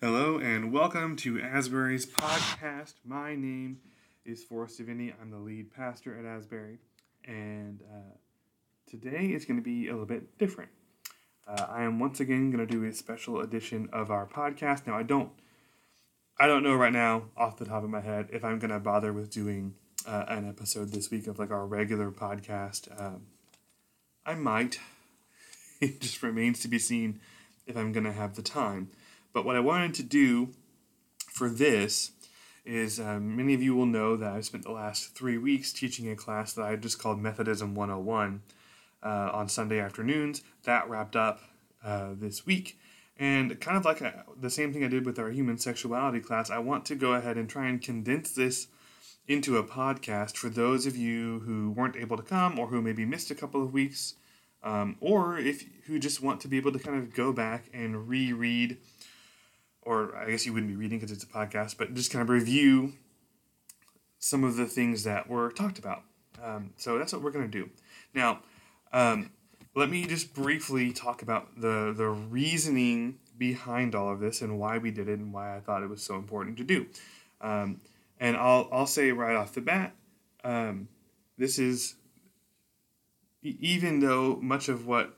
Hello and welcome to Asbury's podcast. My name is Forrest Vinny. I'm the lead pastor at Asbury, and uh, today is going to be a little bit different. Uh, I am once again going to do a special edition of our podcast. Now, I don't, I don't know right now off the top of my head if I'm going to bother with doing uh, an episode this week of like our regular podcast. Um, I might. It just remains to be seen if I'm going to have the time. But what I wanted to do for this is um, many of you will know that I've spent the last three weeks teaching a class that I just called Methodism 101 uh, on Sunday afternoons. That wrapped up uh, this week. And kind of like a, uh, the same thing I did with our human sexuality class, I want to go ahead and try and condense this into a podcast for those of you who weren't able to come or who maybe missed a couple of weeks, um, or if who just want to be able to kind of go back and reread or I guess you wouldn't be reading because it's a podcast, but just kind of review some of the things that were talked about. Um, so that's what we're going to do. Now, um, let me just briefly talk about the the reasoning behind all of this and why we did it and why I thought it was so important to do. Um, and I'll I'll say right off the bat, um, this is even though much of what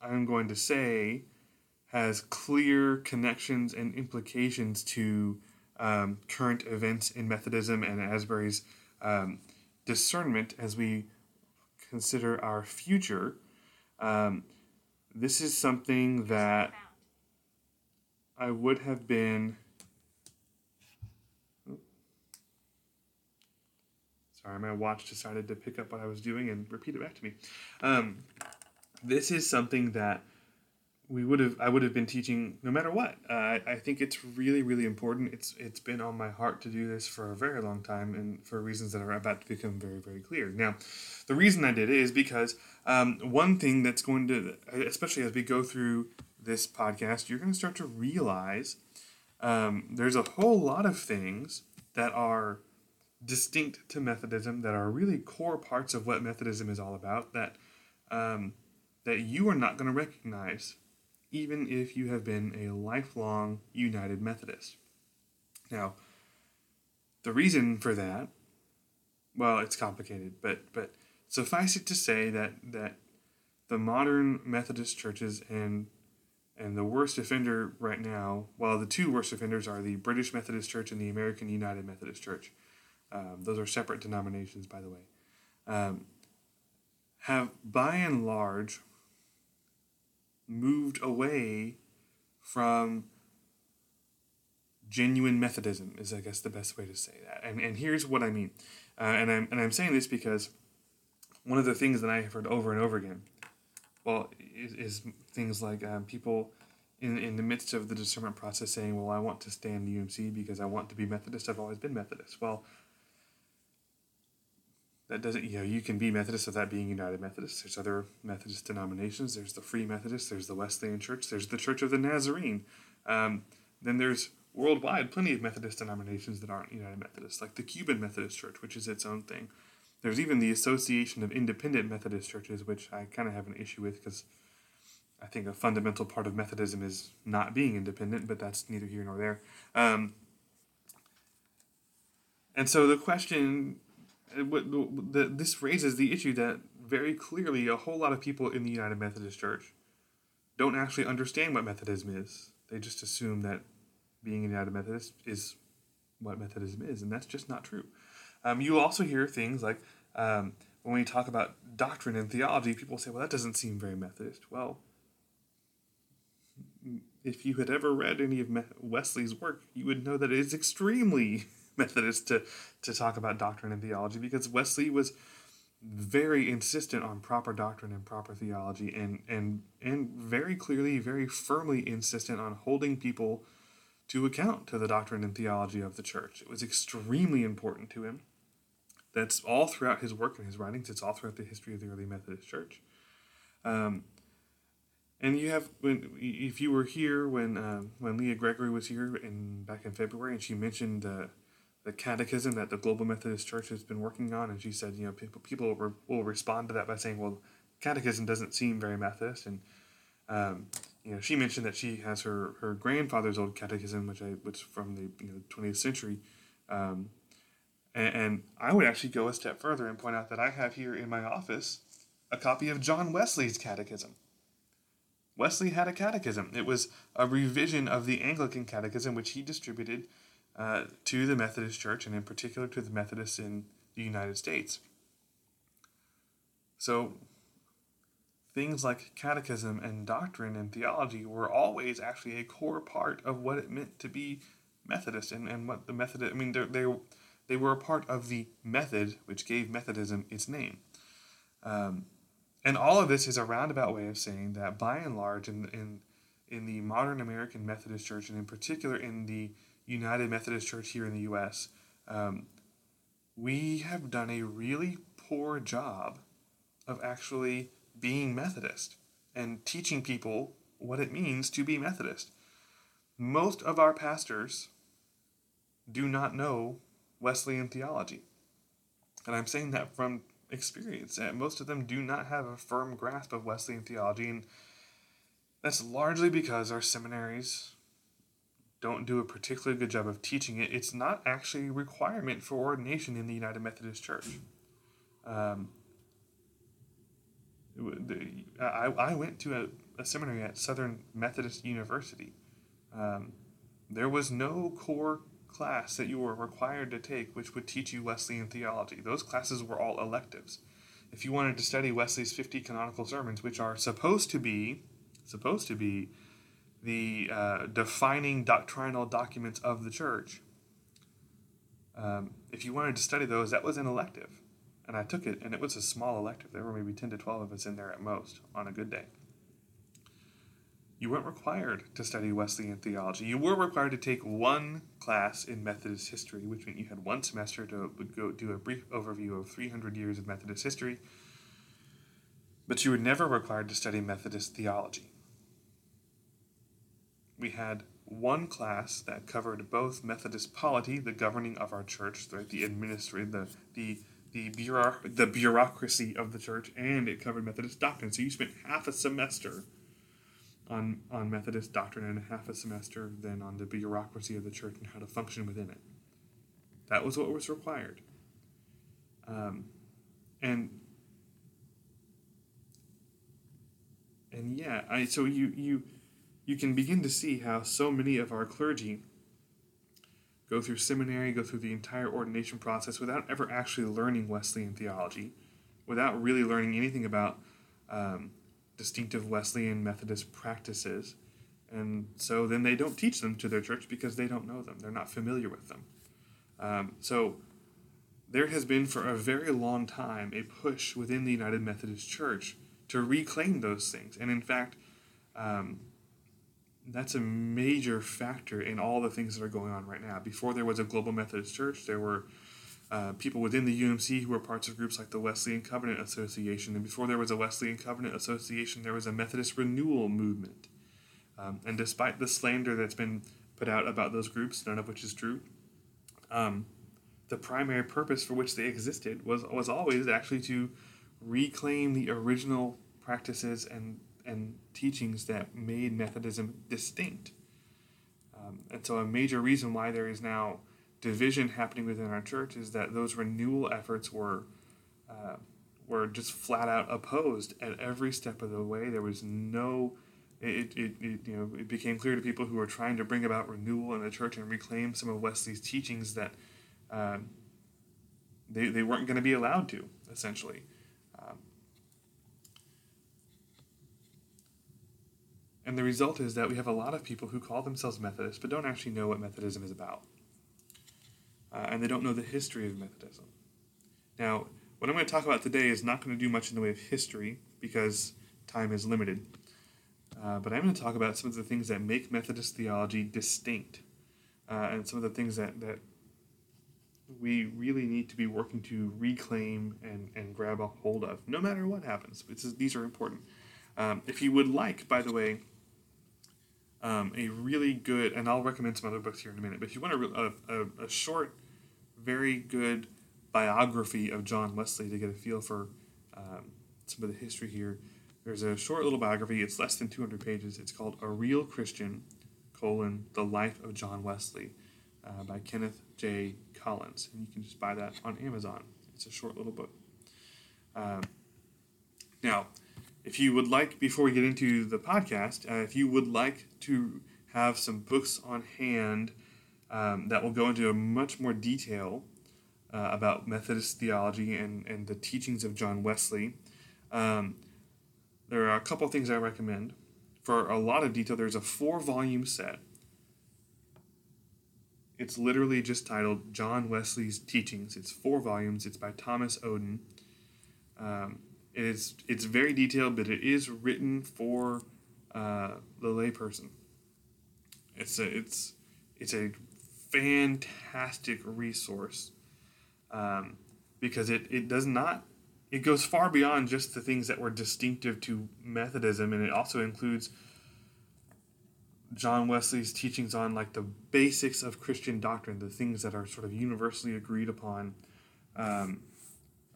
I'm going to say has clear connections and implications to um, current events in Methodism and Asbury's um, discernment as we consider our future. Um, this is something that I would have been. Sorry, my watch decided to pick up what I was doing and repeat it back to me. Um, this is something that we would have I would have been teaching no matter what. Uh, I think it's really really important. It's it's been on my heart to do this for a very long time, and for reasons that are about to become very very clear. Now, the reason I did it is because um, one thing that's going to, especially as we go through this podcast, you're going to start to realize um, there's a whole lot of things that are distinct to Methodism that are really core parts of what Methodism is all about that um, that you are not going to recognize even if you have been a lifelong United Methodist. Now, the reason for that, well, it's complicated, but but suffice it to say that that the modern Methodist churches and and the worst offender right now, well, the two worst offenders are the British Methodist Church and the American United Methodist Church. Um, those are separate denominations, by the way. Um, have by and large moved away from genuine Methodism is I guess the best way to say that. And and here's what I mean. Uh, and I'm and I'm saying this because one of the things that I have heard over and over again, well, is, is things like um, people in in the midst of the discernment process saying, "Well, I want to stay in the UMC because I want to be Methodist. I've always been Methodist." Well, that doesn't you know you can be methodist without being united methodist. There's other methodist denominations. There's the free methodist. There's the wesleyan church. There's the church of the nazarene. Um, then there's worldwide plenty of methodist denominations that aren't united methodist like the cuban methodist church which is its own thing. There's even the association of independent methodist churches which i kind of have an issue with because i think a fundamental part of methodism is not being independent but that's neither here nor there. Um, and so the question this raises the issue that very clearly a whole lot of people in the United Methodist Church don't actually understand what Methodism is. They just assume that being a United Methodist is what Methodism is, and that's just not true. Um, you also hear things like um, when we talk about doctrine and theology, people say, well, that doesn't seem very Methodist. Well, if you had ever read any of Wesley's work, you would know that it is extremely Methodist to, to talk about doctrine and theology because Wesley was very insistent on proper doctrine and proper theology and, and, and very clearly, very firmly insistent on holding people to account to the doctrine and theology of the church. It was extremely important to him. That's all throughout his work and his writings. It's all throughout the history of the early Methodist Church. Um, and you have when if you were here when uh, when Leah Gregory was here in back in February, and she mentioned uh, the catechism that the Global Methodist Church has been working on, and she said, you know, people people will, will respond to that by saying, well, catechism doesn't seem very Methodist, and um, you know, she mentioned that she has her, her grandfather's old catechism, which I which from the you know twentieth century, um, and, and I would actually go a step further and point out that I have here in my office a copy of John Wesley's catechism. Wesley had a catechism. It was a revision of the Anglican catechism, which he distributed uh, to the Methodist Church, and in particular to the Methodists in the United States. So, things like catechism and doctrine and theology were always actually a core part of what it meant to be Methodist and, and what the Methodist, I mean, they, they were a part of the method which gave Methodism its name. Um, and all of this is a roundabout way of saying that by and large, in, in, in the modern American Methodist Church, and in particular in the United Methodist Church here in the U.S., um, we have done a really poor job of actually being Methodist and teaching people what it means to be Methodist. Most of our pastors do not know Wesleyan theology. And I'm saying that from experience. Most of them do not have a firm grasp of Wesleyan theology, and that's largely because our seminaries don't do a particularly good job of teaching it. It's not actually a requirement for ordination in the United Methodist Church. Um, I, I went to a, a seminary at Southern Methodist University. Um, there was no core class that you were required to take which would teach you Wesleyan theology. Those classes were all electives. If you wanted to study Wesley's 50 canonical sermons, which are supposed to be supposed to be the uh, defining doctrinal documents of the church, um, if you wanted to study those, that was an elective. And I took it, and it was a small elective. There were maybe 10 to 12 of us in there at most on a good day you weren't required to study Wesleyan theology. You were required to take one class in Methodist history, which meant you had one semester to go do a brief overview of 300 years of Methodist history, but you were never required to study Methodist theology. We had one class that covered both Methodist polity, the governing of our church, right, the administrative, the the the, bureau- the bureaucracy of the church, and it covered Methodist doctrine. So you spent half a semester on, on Methodist doctrine and half a semester then on the bureaucracy of the church and how to function within it. That was what was required. Um, and and yeah, I so you you you can begin to see how so many of our clergy go through seminary, go through the entire ordination process without ever actually learning Wesleyan theology, without really learning anything about um, distinctive Wesleyan Methodist practices. And so then they don't teach them to their church because they don't know them. They're not familiar with them. Um, so there has been for a very long time a push within the United Methodist Church to reclaim those things. And in fact, um, that's a major factor in all the things that are going on right now. Before there was a global Methodist Church, there were uh, people within the UMC who were parts of groups like the Wesleyan Covenant Association. And before there was a Wesleyan Covenant Association, there was a Methodist Renewal Movement. Um, and despite the slander that's been put out about those groups, none of which is true, um, the primary purpose for which they existed was, was always actually to reclaim the original practices and, and teachings that made Methodism distinct. Um, and so, a major reason why there is now division happening within our church is that those renewal efforts were uh, were just flat out opposed at every step of the way. There was no it, it, it, you know it became clear to people who were trying to bring about renewal in the church and reclaim some of Wesley's teachings that um, they, they weren't going to be allowed to essentially. And the result is that we have a lot of people who call themselves Methodists but don't actually know what Methodism is about uh, and they don't know the history of Methodism. Now, what I'm going to talk about today is not going to do much in the way of history because time is limited. Uh, but I'm going to talk about some of the things that make Methodist theology distinct uh, and some of the things that, that we really need to be working to reclaim and, and grab a hold of, no matter what happens. These are important. Um, if you would like, by the way, um, a really good, and I'll recommend some other books here in a minute, but if you want a, a, a short, very good biography of John Wesley to get a feel for um, some of the history here, there's a short little biography. It's less than 200 pages. It's called A Real Christian, colon, The Life of John Wesley uh, by Kenneth J. Collins. And you can just buy that on Amazon. It's a short little book. Um, now, if you would like, before we get into the podcast, uh, if you would like to have some books on hand um, that will go into much more detail uh, about Methodist theology and, and the teachings of John Wesley, um, there are a couple things I recommend. For a lot of detail, there's a four volume set. It's literally just titled John Wesley's Teachings. It's four volumes. It's by Thomas Oden. Um, it is it's very detailed, but it is written for uh, the layperson. It's a it's it's a fantastic resource um, because it, it does not it goes far beyond just the things that were distinctive to Methodism, and it also includes John Wesley's teachings on like the basics of Christian doctrine, the things that are sort of universally agreed upon um,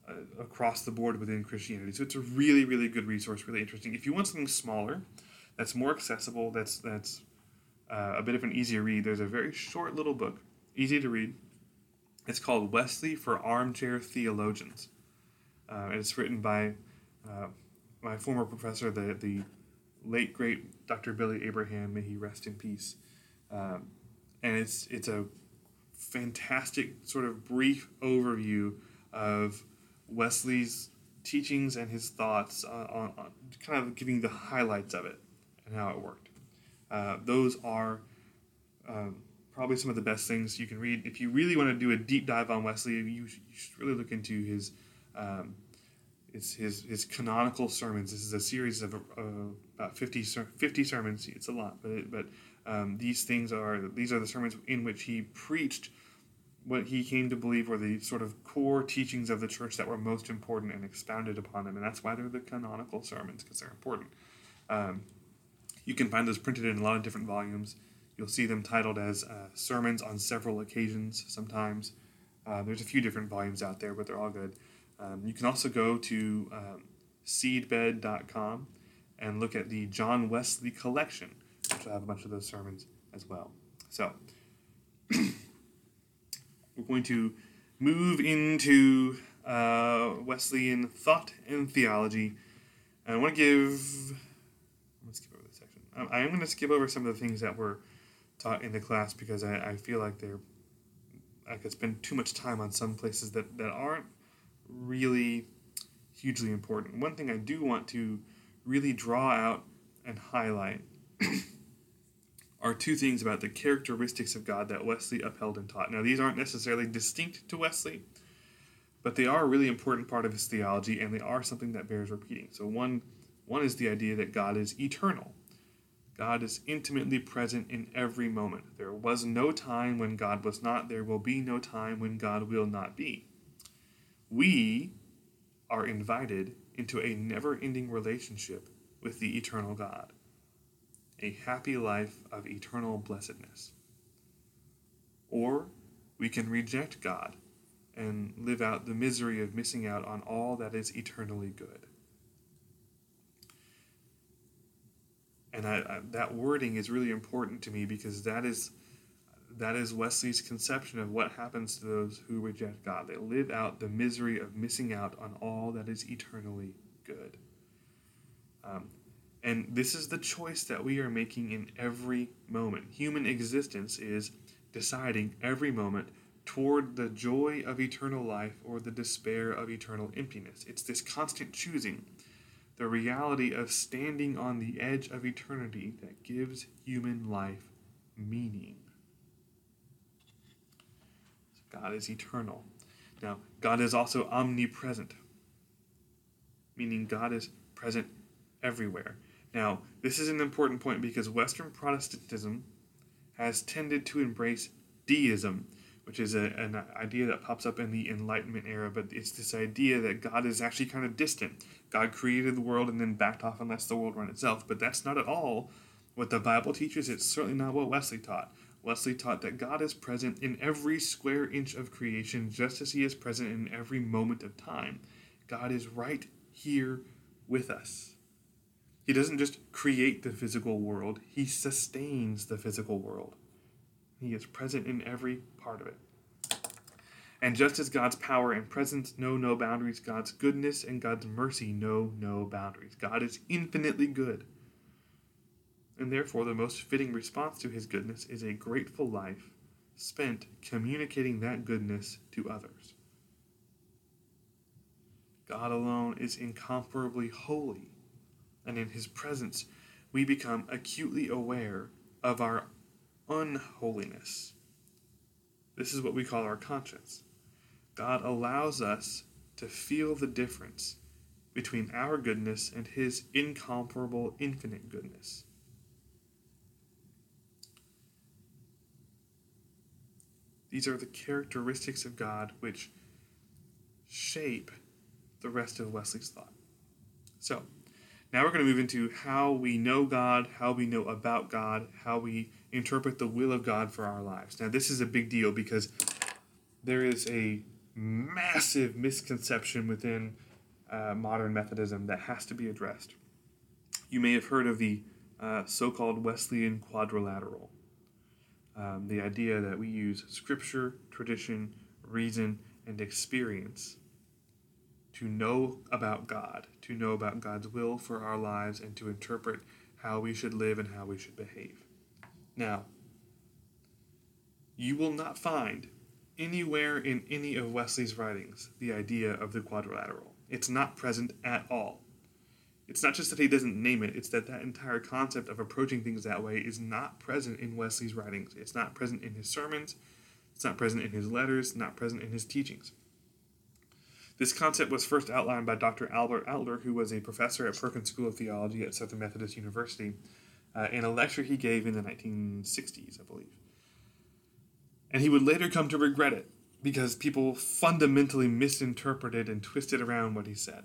uh, across the board within Christianity. So it's a really, really good resource, really interesting. If you want something smaller, that's more accessible, that's that's uh, a bit of an easier read. There's a very short little book, easy to read. It's called Wesley for Armchair Theologians. Uh, it's written by uh, my former professor, the, the late great Dr. Billy Abraham. May he rest in peace. Um, and it's it's a fantastic sort of brief overview of Wesley's teachings and his thoughts on, on, on kind of giving the highlights of it and how it worked. Uh, those are um, probably some of the best things you can read. If you really want to do a deep dive on Wesley, you, you should really look into his um, it's his his canonical sermons. This is a series of uh, about 50, 50 sermons. It's a lot, but it, but um, these things are these are the sermons in which he preached what he came to believe were the sort of core teachings of the church that were most important and expounded upon them, and that's why they're the canonical sermons because they're important. Um, you can find those printed in a lot of different volumes. You'll see them titled as uh, sermons on several occasions. Sometimes uh, there's a few different volumes out there, but they're all good. Um, you can also go to um, seedbed.com and look at the John Wesley collection, which will have a bunch of those sermons as well. So, we're going to move into uh, Wesleyan thought and theology. And I want to give. Let's skip over this section. I am going to skip over some of the things that were taught in the class because I, I feel like they're. I could spend too much time on some places that, that aren't really hugely important. One thing I do want to really draw out and highlight are two things about the characteristics of God that Wesley upheld and taught. Now, these aren't necessarily distinct to Wesley, but they are a really important part of his theology, and they are something that bears repeating. So, one, one is the idea that God is eternal. God is intimately present in every moment. There was no time when God was not. There will be no time when God will not be we are invited into a never ending relationship with the eternal God, a happy life of eternal blessedness. Or we can reject God and live out the misery of missing out on all that is eternally good. And I, I, that wording is really important to me because that is that is Wesley's conception of what happens to those who reject God. They live out the misery of missing out on all that is eternally good. Um, and this is the choice that we are making in every moment. Human existence is deciding every moment toward the joy of eternal life or the despair of eternal emptiness. It's this constant choosing, the reality of standing on the edge of eternity that gives human life meaning. God is eternal. Now, God is also omnipresent, meaning God is present everywhere. Now, this is an important point because Western Protestantism has tended to embrace deism, which is a, an idea that pops up in the Enlightenment era, but it's this idea that God is actually kind of distant. God created the world and then backed off and lets the world run itself, but that's not at all what the Bible teaches. It's certainly not what Wesley taught. Wesley taught that God is present in every square inch of creation just as he is present in every moment of time. God is right here with us. He doesn't just create the physical world, He sustains the physical world. He is present in every part of it. And just as God's power and presence know no boundaries, God's goodness and God's mercy know no boundaries. God is infinitely good. And therefore, the most fitting response to his goodness is a grateful life spent communicating that goodness to others. God alone is incomparably holy, and in his presence we become acutely aware of our unholiness. This is what we call our conscience. God allows us to feel the difference between our goodness and his incomparable infinite goodness. These are the characteristics of God which shape the rest of Wesley's thought. So, now we're going to move into how we know God, how we know about God, how we interpret the will of God for our lives. Now, this is a big deal because there is a massive misconception within uh, modern Methodism that has to be addressed. You may have heard of the uh, so called Wesleyan quadrilateral. Um, the idea that we use scripture, tradition, reason, and experience to know about God, to know about God's will for our lives, and to interpret how we should live and how we should behave. Now, you will not find anywhere in any of Wesley's writings the idea of the quadrilateral. It's not present at all. It's not just that he doesn't name it, it's that that entire concept of approaching things that way is not present in Wesley's writings. It's not present in his sermons, it's not present in his letters, not present in his teachings. This concept was first outlined by Dr. Albert Outler, who was a professor at Perkins School of Theology at Southern Methodist University, uh, in a lecture he gave in the 1960s, I believe. And he would later come to regret it because people fundamentally misinterpreted and twisted around what he said.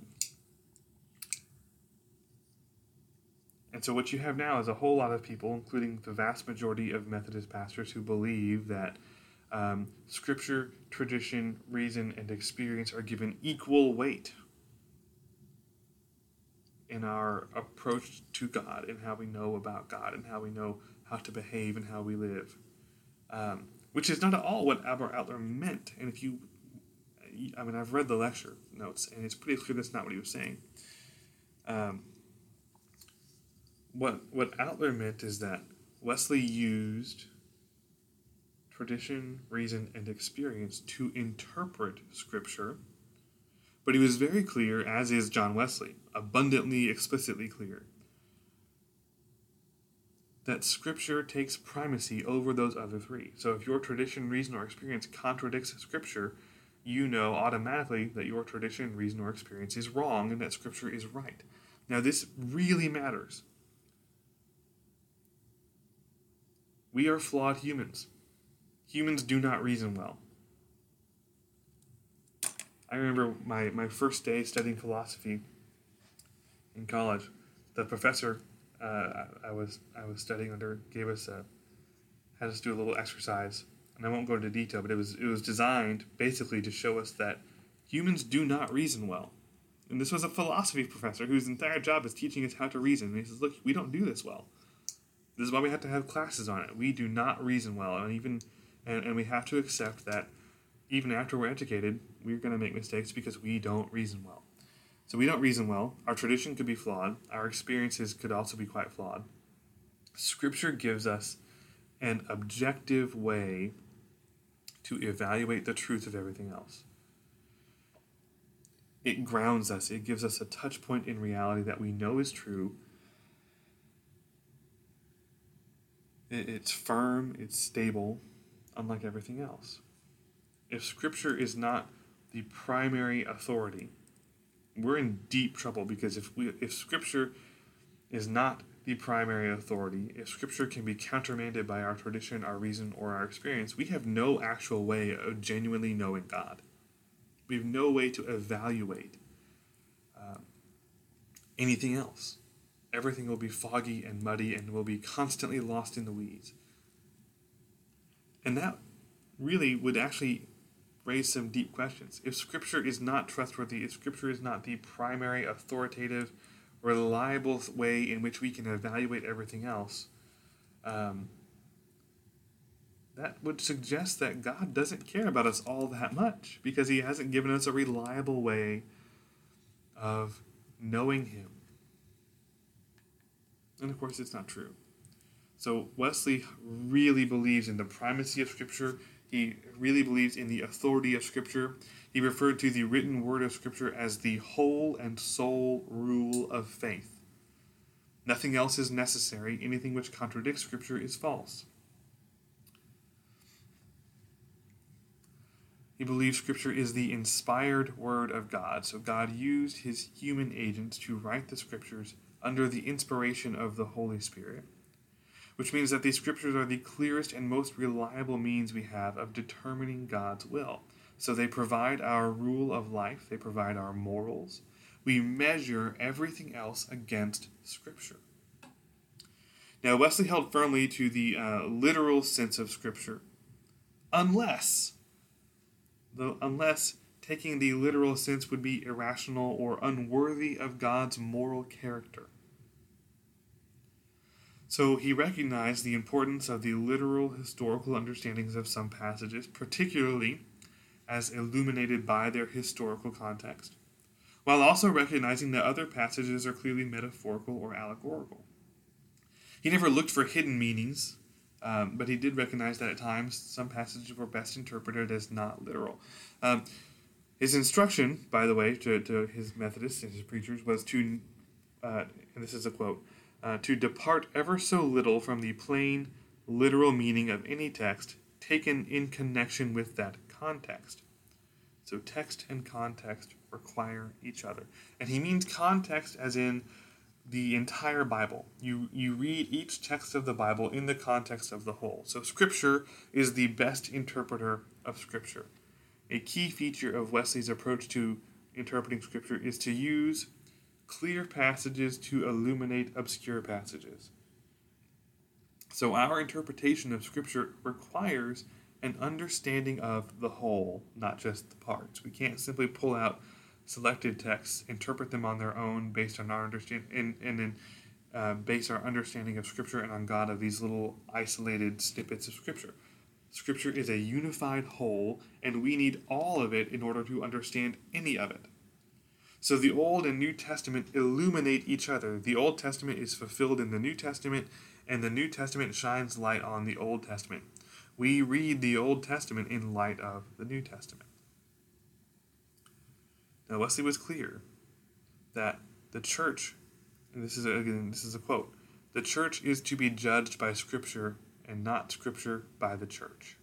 And so, what you have now is a whole lot of people, including the vast majority of Methodist pastors, who believe that um, scripture, tradition, reason, and experience are given equal weight in our approach to God and how we know about God and how we know how to behave and how we live. Um, which is not at all what Albert Outler meant. And if you, I mean, I've read the lecture notes, and it's pretty clear that's not what he was saying. Um, what what Outler meant is that Wesley used tradition, reason, and experience to interpret Scripture, but he was very clear, as is John Wesley, abundantly, explicitly clear, that Scripture takes primacy over those other three. So if your tradition, reason, or experience contradicts Scripture, you know automatically that your tradition, reason, or experience is wrong and that Scripture is right. Now, this really matters. We are flawed humans. Humans do not reason well. I remember my, my first day studying philosophy in college. The professor uh, I, was I was studying under gave us a had us do a little exercise, and I won't go into detail, but it was it was designed basically to show us that humans do not reason well. And this was a philosophy professor whose entire job is teaching us how to reason. And he says, "Look, we don't do this well. This is why we have to have classes on it. We do not reason well, and even and, and we have to accept that even after we're educated, we're going to make mistakes because we don't reason well. So we don't reason well. Our tradition could be flawed. Our experiences could also be quite flawed. Scripture gives us an objective way to evaluate the truth of everything else. It grounds us, it gives us a touch point in reality that we know is true. It's firm, it's stable, unlike everything else. If Scripture is not the primary authority, we're in deep trouble because if we if Scripture is not the primary authority, if Scripture can be countermanded by our tradition, our reason, or our experience, we have no actual way of genuinely knowing God. We have no way to evaluate um, anything else. Everything will be foggy and muddy and will be constantly lost in the weeds. And that really would actually raise some deep questions. If Scripture is not trustworthy, if Scripture is not the primary authoritative reliable way in which we can evaluate everything else, um, that would suggest that God doesn't care about us all that much because He hasn't given us a reliable way of knowing Him. And of course, it's not true. So Wesley really believes in the primacy of Scripture. He really believes in the authority of Scripture. He referred to the written word of Scripture as the whole and sole rule of faith. Nothing else is necessary. Anything which contradicts Scripture is false. He believes Scripture is the inspired Word of God. So God used his human agents to write the Scriptures under the inspiration of the Holy Spirit, which means that these Scriptures are the clearest and most reliable means we have of determining God's will. So they provide our rule of life, they provide our morals. We measure everything else against Scripture. Now, Wesley held firmly to the uh, literal sense of Scripture, unless though unless taking the literal sense would be irrational or unworthy of God's moral character. So he recognized the importance of the literal historical understandings of some passages, particularly as illuminated by their historical context, while also recognizing that other passages are clearly metaphorical or allegorical. He never looked for hidden meanings um, but he did recognize that at times some passages were best interpreted as not literal. Um, his instruction, by the way, to, to his Methodists and his preachers was to, uh, and this is a quote, uh, to depart ever so little from the plain, literal meaning of any text taken in connection with that context. So text and context require each other. And he means context as in the entire Bible. You you read each text of the Bible in the context of the whole. So scripture is the best interpreter of scripture. A key feature of Wesley's approach to interpreting scripture is to use clear passages to illuminate obscure passages. So our interpretation of scripture requires an understanding of the whole, not just the parts. We can't simply pull out selected texts, interpret them on their own based on our understanding, and, and then uh, base our understanding of Scripture and on God of these little isolated snippets of Scripture. Scripture is a unified whole, and we need all of it in order to understand any of it. So the Old and New Testament illuminate each other. The Old Testament is fulfilled in the New Testament, and the New Testament shines light on the Old Testament. We read the Old Testament in light of the New Testament. Now Wesley was clear that the church, and this is a, again this is a quote, the church is to be judged by Scripture and not Scripture by the church.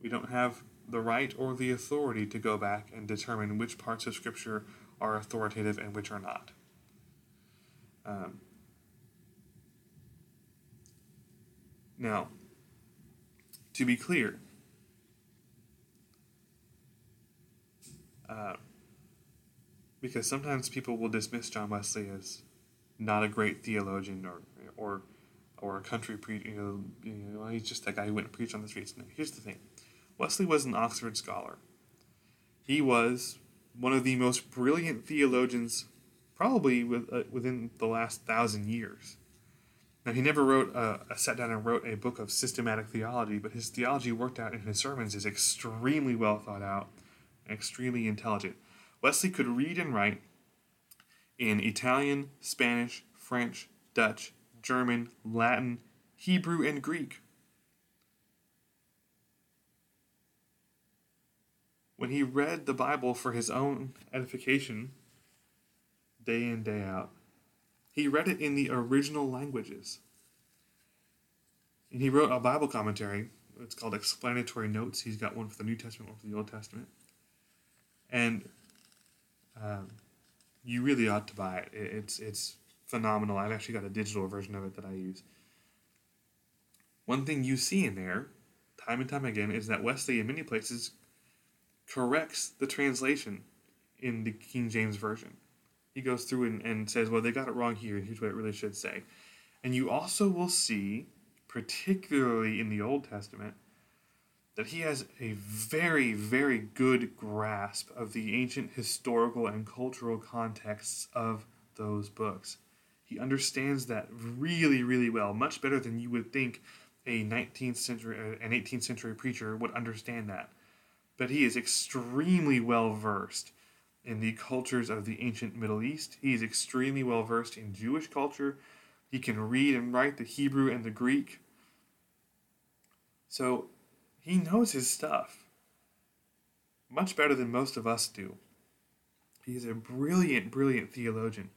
We don't have the right or the authority to go back and determine which parts of Scripture are authoritative and which are not. Um, now, to be clear, Uh, because sometimes people will dismiss John Wesley as not a great theologian or or or a country preacher. You know, you know, he's just that guy who went and preached on the streets. No, here's the thing: Wesley was an Oxford scholar. He was one of the most brilliant theologians, probably with, uh, within the last thousand years. Now, he never wrote a, a, sat down and wrote a book of systematic theology, but his theology worked out in his sermons is extremely well thought out extremely intelligent. Wesley could read and write in Italian, Spanish, French, Dutch, German, Latin, Hebrew, and Greek. When he read the Bible for his own edification, day in, day out, he read it in the original languages. And he wrote a Bible commentary. It's called Explanatory Notes. He's got one for the New Testament, one for the Old Testament and um, you really ought to buy it. It's it's phenomenal. I've actually got a digital version of it that I use. One thing you see in there, time and time again, is that Wesley, in many places, corrects the translation in the King James Version. He goes through and, and says, well, they got it wrong here, and here's what it really should say. And you also will see, particularly in the Old Testament, that he has a very, very good grasp of the ancient historical and cultural contexts of those books. He understands that really, really well, much better than you would think a 19th century, uh, an 18th century preacher would understand that. But he is extremely well versed in the cultures of the ancient Middle East. He is extremely well versed in Jewish culture. He can read and write the Hebrew and the Greek. So he knows his stuff much better than most of us do. He is a brilliant, brilliant theologian.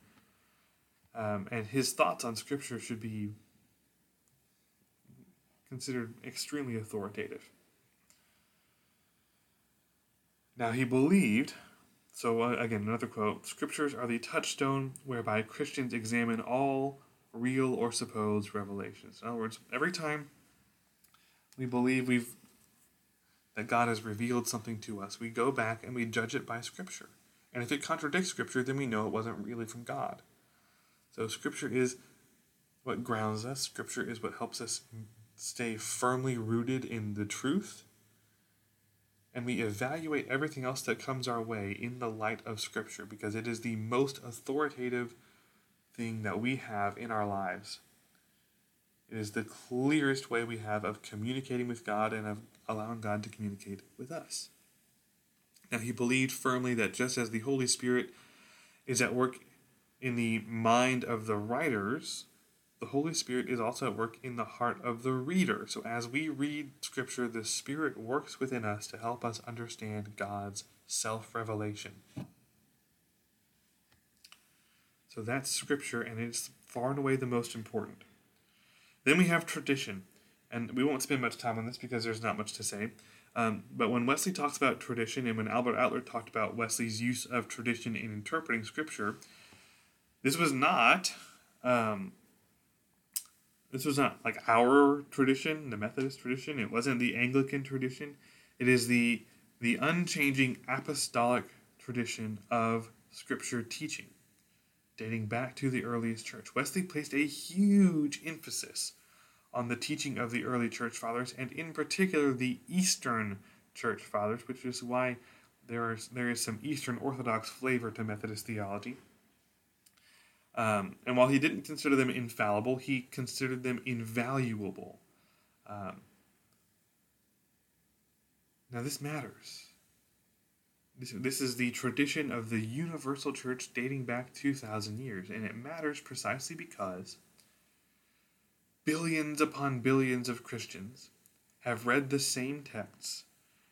Um, and his thoughts on Scripture should be considered extremely authoritative. Now, he believed, so uh, again, another quote Scriptures are the touchstone whereby Christians examine all real or supposed revelations. In other words, every time we believe we've that God has revealed something to us, we go back and we judge it by Scripture. And if it contradicts Scripture, then we know it wasn't really from God. So Scripture is what grounds us. Scripture is what helps us stay firmly rooted in the truth. And we evaluate everything else that comes our way in the light of Scripture because it is the most authoritative thing that we have in our lives. It is the clearest way we have of communicating with God and of allowing God to communicate with us. Now, he believed firmly that just as the Holy Spirit is at work in the mind of the writers, the Holy Spirit is also at work in the heart of the reader. So, as we read Scripture, the Spirit works within us to help us understand God's self revelation. So, that's Scripture, and it's far and away the most important. Then we have tradition, and we won't spend much time on this because there's not much to say. Um, but when Wesley talks about tradition, and when Albert Outler talked about Wesley's use of tradition in interpreting Scripture, this was not um, this was not like our tradition, the Methodist tradition. It wasn't the Anglican tradition. It is the the unchanging apostolic tradition of Scripture teaching dating back to the earliest church. Wesley placed a huge emphasis on the teaching of the early church fathers, and in particular the Eastern church fathers, which is why there is, there is some Eastern Orthodox flavor to Methodist theology. Um, and while he didn't consider them infallible, he considered them invaluable. Um, now, this matters this, this is the tradition of the universal church dating back 2,000 years, and it matters precisely because billions upon billions of Christians have read the same texts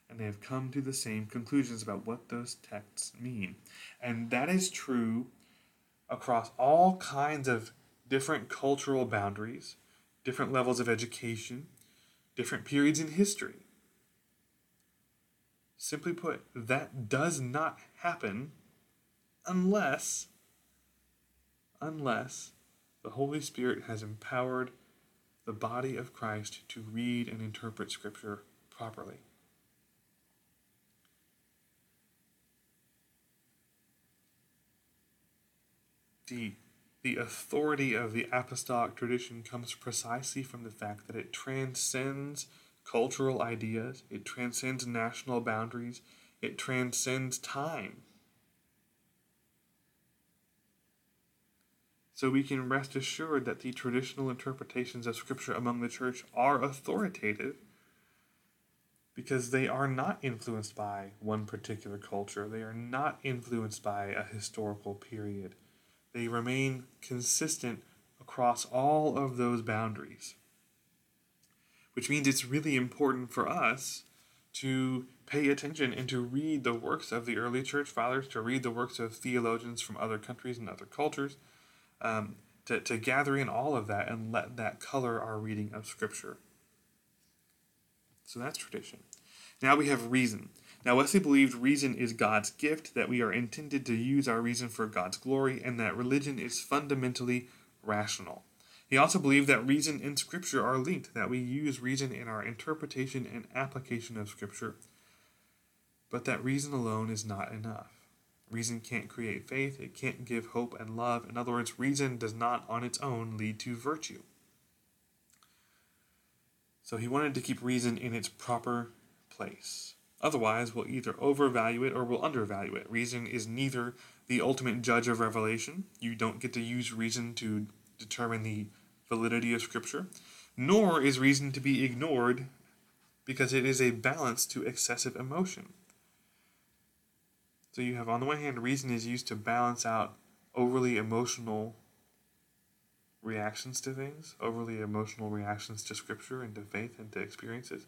and they have come to the same conclusions about what those texts mean. And that is true across all kinds of different cultural boundaries, different levels of education, different periods in history. Simply put, that does not happen unless unless the Holy Spirit has empowered the body of Christ to read and interpret Scripture properly. The, the authority of the apostolic tradition comes precisely from the fact that it transcends cultural ideas, it transcends national boundaries, it transcends time. So we can rest assured that the traditional interpretations of Scripture among the church are authoritative because they are not influenced by one particular culture, they are not influenced by a historical period. They remain consistent across all of those boundaries which means it's really important for us to pay attention and to read the works of the early church fathers, to read the works of theologians from other countries and other cultures, um, to, to gather in all of that and let that color our reading of Scripture. So that's tradition. Now we have reason. Now, Wesley believed reason is God's gift, that we are intended to use our reason for God's glory, and that religion is fundamentally rational. He also believed that reason and Scripture are linked, that we use reason in our interpretation and application of Scripture, but that reason alone is not enough. Reason can't create faith, it can't give hope and love. In other words, reason does not on its own lead to virtue. So he wanted to keep reason in its proper place. Otherwise, we'll either overvalue it or we'll undervalue it. Reason is neither the ultimate judge of revelation. You don't get to use reason to determine the validity of Scripture, nor is reason to be ignored because it is a balance to excessive emotion. So you have, on the one hand, reason is used to balance out overly emotional reactions to things, overly emotional reactions to Scripture and to faith and to experiences.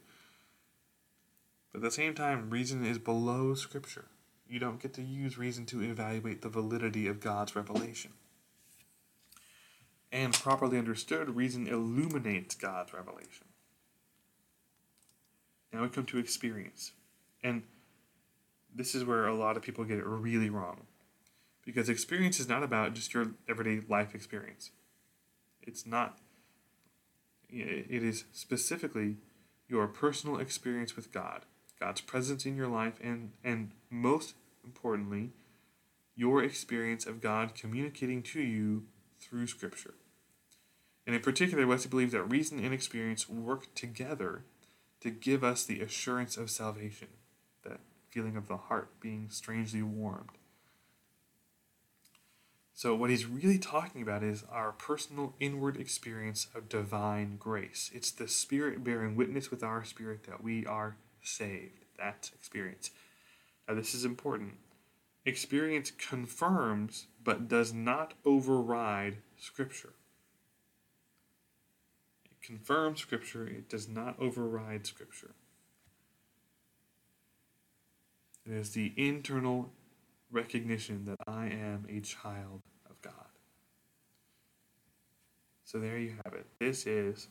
But at the same time, reason is below Scripture. You don't get to use reason to evaluate the validity of God's revelation. And properly understood, reason illuminates God's revelation. Now we come to experience. And this is where a lot of people get it really wrong. Because experience is not about just your everyday life experience. It's not, it is specifically your personal experience with God, God's presence in your life, and, and most importantly, your experience of God communicating to you through Scripture. And in particular, Wesley believes that reason and experience work together to give us the assurance of salvation, that feeling of the heart being strangely warmed. So, what he's really talking about is our personal inward experience of divine grace. It's the Spirit bearing witness with our spirit that we are saved. That experience. Now, this is important. Experience confirms but does not override Scripture. It confirms Scripture, it does not override Scripture. It is the internal recognition that I am a child of God. So there you have it. This is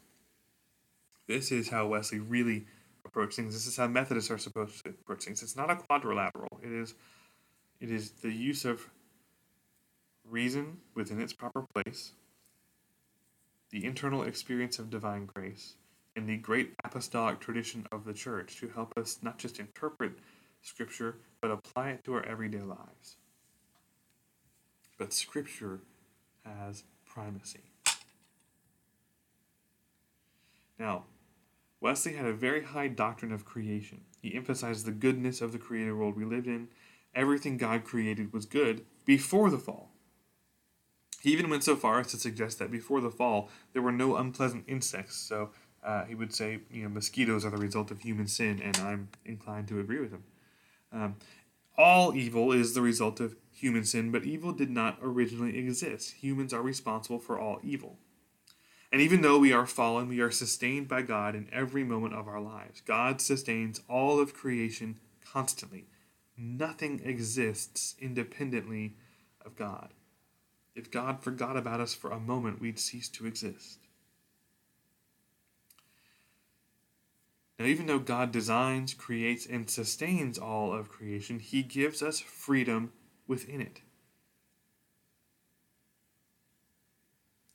this is how Wesley really approached things. This is how Methodists are supposed to approach things. It's not a quadrilateral. It is it is the use of reason within its proper place, the internal experience of divine grace, and the great apostolic tradition of the church to help us not just interpret Scripture, but apply it to our everyday lives. But Scripture has primacy. Now, Wesley had a very high doctrine of creation. He emphasized the goodness of the created world we lived in. Everything God created was good before the fall. He even went so far as to suggest that before the fall, there were no unpleasant insects. So uh, he would say, you know, mosquitoes are the result of human sin, and I'm inclined to agree with him. Um, all evil is the result of human sin, but evil did not originally exist. Humans are responsible for all evil. And even though we are fallen, we are sustained by God in every moment of our lives. God sustains all of creation constantly. Nothing exists independently of God. If God forgot about us for a moment, we'd cease to exist. Now, even though God designs, creates, and sustains all of creation, He gives us freedom within it.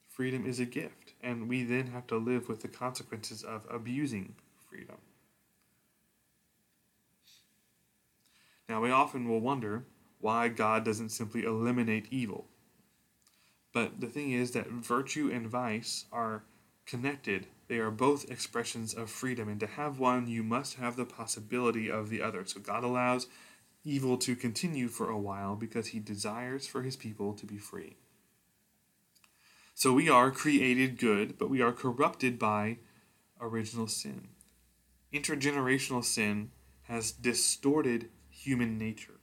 Freedom is a gift, and we then have to live with the consequences of abusing freedom. Now, we often will wonder why God doesn't simply eliminate evil. But the thing is that virtue and vice are connected they are both expressions of freedom, and to have one, you must have the possibility of the other. So God allows evil to continue for a while because he desires for his people to be free. So we are created good, but we are corrupted by original sin. Intergenerational sin has distorted human nature,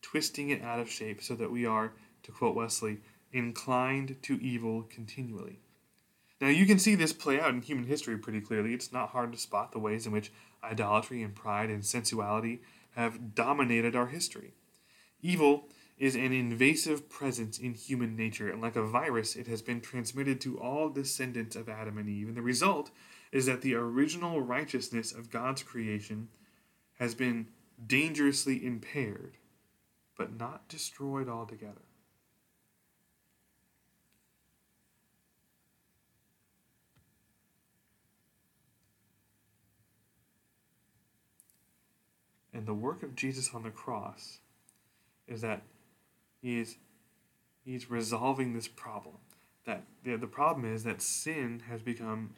twisting it out of shape so that we are, to quote Wesley, inclined to evil continually. Now, you can see this play out in human history pretty clearly. It's not hard to spot the ways in which idolatry and pride and sensuality have dominated our history. Evil is an invasive presence in human nature, and like a virus, it has been transmitted to all descendants of Adam and Eve. And the result is that the original righteousness of God's creation has been dangerously impaired, but not destroyed altogether. And the work of Jesus on the cross is that is he's resolving this problem. That the, the problem is that sin has become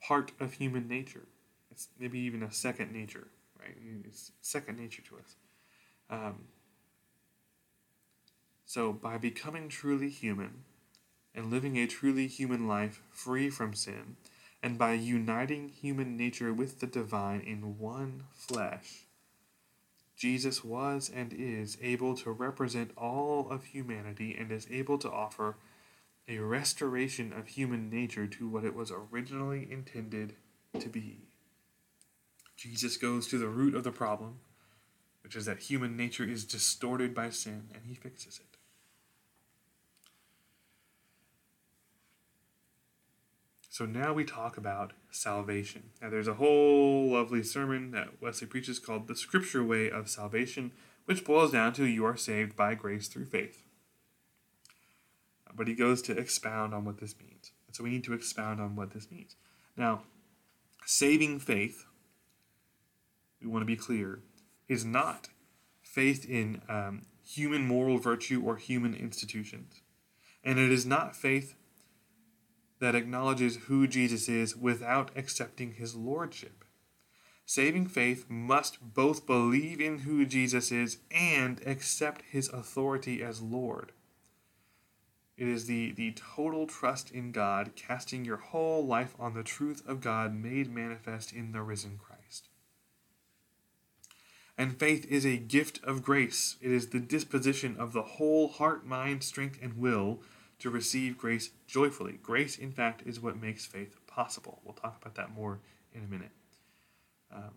part of human nature. it's maybe even a second nature, right? It's second nature to us. Um, so, by becoming truly human and living a truly human life free from sin, and by uniting human nature with the divine in one flesh, Jesus was and is able to represent all of humanity and is able to offer a restoration of human nature to what it was originally intended to be. Jesus goes to the root of the problem, which is that human nature is distorted by sin, and he fixes it. So now we talk about salvation. Now, there's a whole lovely sermon that Wesley preaches called The Scripture Way of Salvation, which boils down to you are saved by grace through faith. But he goes to expound on what this means. So we need to expound on what this means. Now, saving faith, we want to be clear, is not faith in um, human moral virtue or human institutions. And it is not faith that acknowledges who Jesus is without accepting his lordship. Saving faith must both believe in who Jesus is and accept his authority as Lord. It is the, the total trust in God, casting your whole life on the truth of God made manifest in the risen Christ. And faith is a gift of grace. It is the disposition of the whole heart, mind, strength, and will to receive grace joyfully. Grace, in fact, is what makes faith possible. We'll talk about that more in a minute. Um,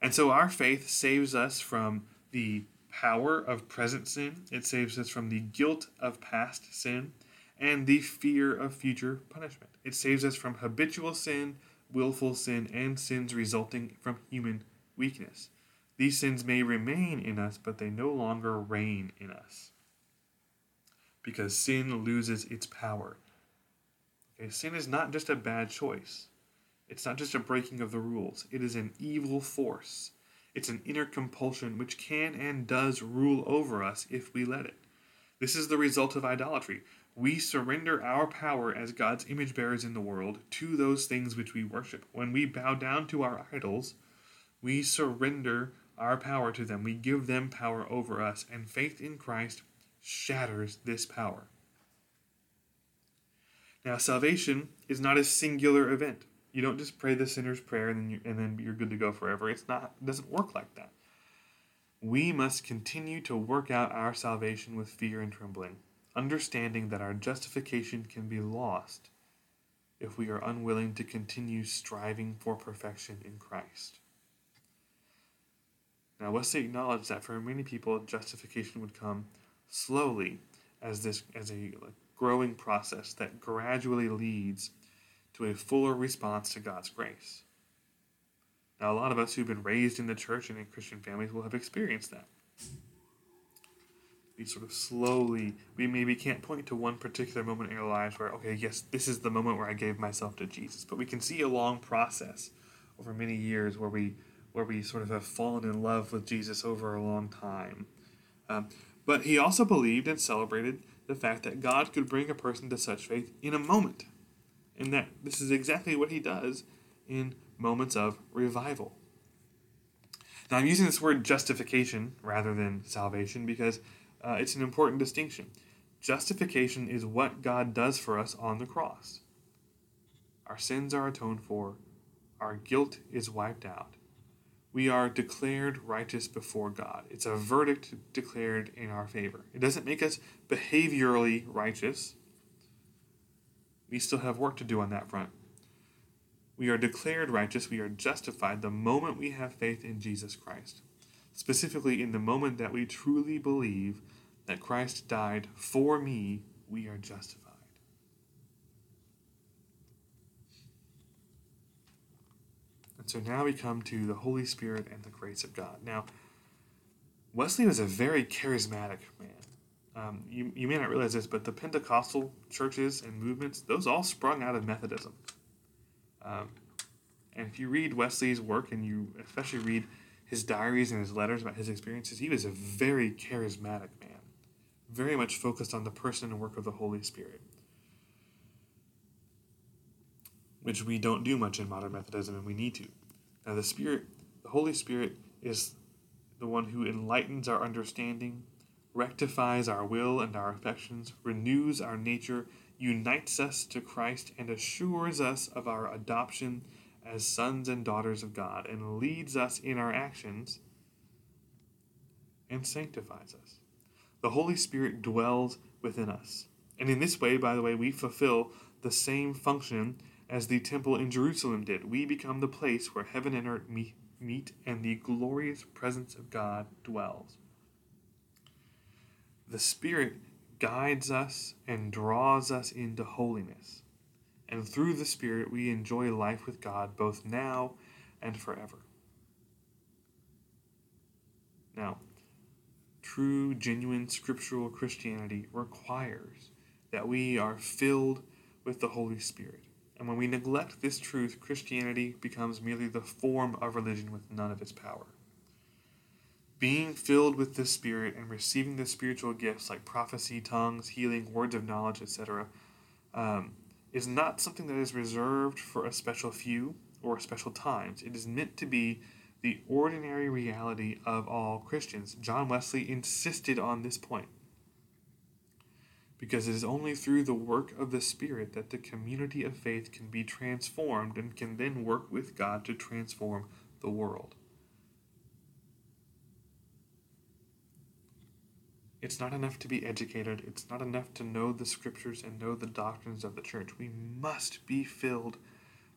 and so our faith saves us from the power of present sin, it saves us from the guilt of past sin, and the fear of future punishment. It saves us from habitual sin, willful sin, and sins resulting from human weakness. These sins may remain in us, but they no longer reign in us because sin loses its power. Okay, sin is not just a bad choice. It's not just a breaking of the rules. It is an evil force. It's an inner compulsion which can and does rule over us if we let it. This is the result of idolatry. We surrender our power as God's image bearers in the world to those things which we worship. When we bow down to our idols, we surrender our power to them. We give them power over us, and faith in Christ shatters this power. Now, salvation is not a singular event. You don't just pray the sinner's prayer and then, you, and then you're good to go forever. It's not. It doesn't work like that. We must continue to work out our salvation with fear and trembling, understanding that our justification can be lost if we are unwilling to continue striving for perfection in Christ. Now, Wesley acknowledged that for many people, justification would come slowly as this as a growing process that gradually leads to a fuller response to God's grace. Now, a lot of us who've been raised in the church and in Christian families will have experienced that. We sort of slowly, we maybe can't point to one particular moment in our lives where, okay, yes, this is the moment where I gave myself to Jesus. But we can see a long process over many years where we, where we sort of have fallen in love with Jesus over a long time. Um, but he also believed and celebrated the fact that God could bring a person to such faith in a moment. And that this is exactly what he does in moments of revival. Now, I'm using this word justification rather than salvation because uh, it's an important distinction. Justification is what God does for us on the cross. Our sins are atoned for, our guilt is wiped out, we are declared righteous before God. It's a verdict declared in our favor. It doesn't make us behaviorally righteous. We still have work to do on that front. We are declared righteous, we are justified the moment we have faith in Jesus Christ. Specifically, in the moment that we truly believe that Christ died for me, we are justified. So now we come to the Holy Spirit and the grace of God. Now, Wesley was a very charismatic man. Um, you, you may not realize this, but the Pentecostal churches and movements, those all sprung out of Methodism. Um, and if you read Wesley's work and you especially read his diaries and his letters about his experiences, he was a very charismatic man, very much focused on the person and work of the Holy Spirit, which we don't do much in modern Methodism, and we need to. Now, the Spirit, the Holy Spirit, is the one who enlightens our understanding, rectifies our will and our affections, renews our nature, unites us to Christ, and assures us of our adoption as sons and daughters of God, and leads us in our actions and sanctifies us. The Holy Spirit dwells within us. And in this way, by the way, we fulfill the same function as the temple in Jerusalem did. We become the place where heaven and earth meet and the glorious presence of God dwells. The Spirit guides us and draws us into holiness. And through the Spirit, we enjoy life with God both now and forever. Now, true, genuine scriptural Christianity requires that we are filled with the Holy Spirit. And when we neglect this truth, Christianity becomes merely the form of religion with none of its power. Being filled with the Spirit and receiving the spiritual gifts like prophecy, tongues, healing, words of knowledge, etc., um, is not something that is reserved for a special few or special times. It is meant to be the ordinary reality of all Christians. John Wesley insisted on this point because it is only through the work of the Spirit that the community of faith can be transformed and can then work with God to transform the world. It's not enough to be educated. It's not enough to know the scriptures and know the doctrines of the church. We must be filled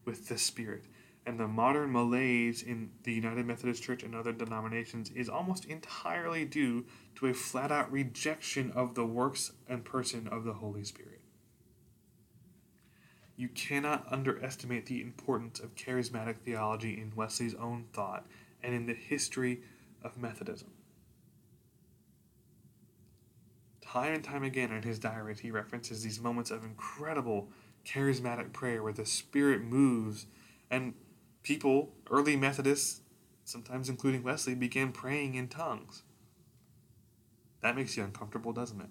with the Spirit and the modern malaise in the United Methodist Church and other denominations is almost entirely due to a flat out rejection of the works and person of the Holy Spirit. You cannot underestimate the importance of charismatic theology in Wesley's own thought and in the history of Methodism. Time and time again in his diaries, he references these moments of incredible charismatic prayer where the Spirit moves and people, early Methodists, sometimes including Wesley, began praying in tongues. That makes you uncomfortable, doesn't it?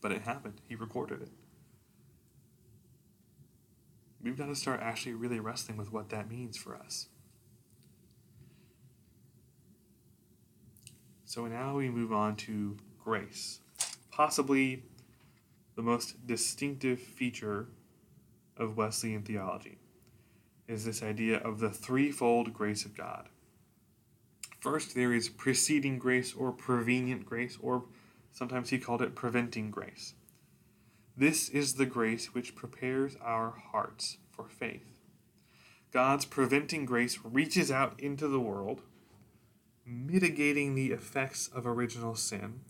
But it happened. He recorded it. We've got to start actually really wrestling with what that means for us. So now we move on to grace, possibly the most distinctive feature of Wesleyan theology is this idea of the threefold grace of God. First, there is preceding grace or prevenient grace, or sometimes he called it preventing grace. This is the grace which prepares our hearts for faith. God's preventing grace reaches out into the world, mitigating the effects of original sin,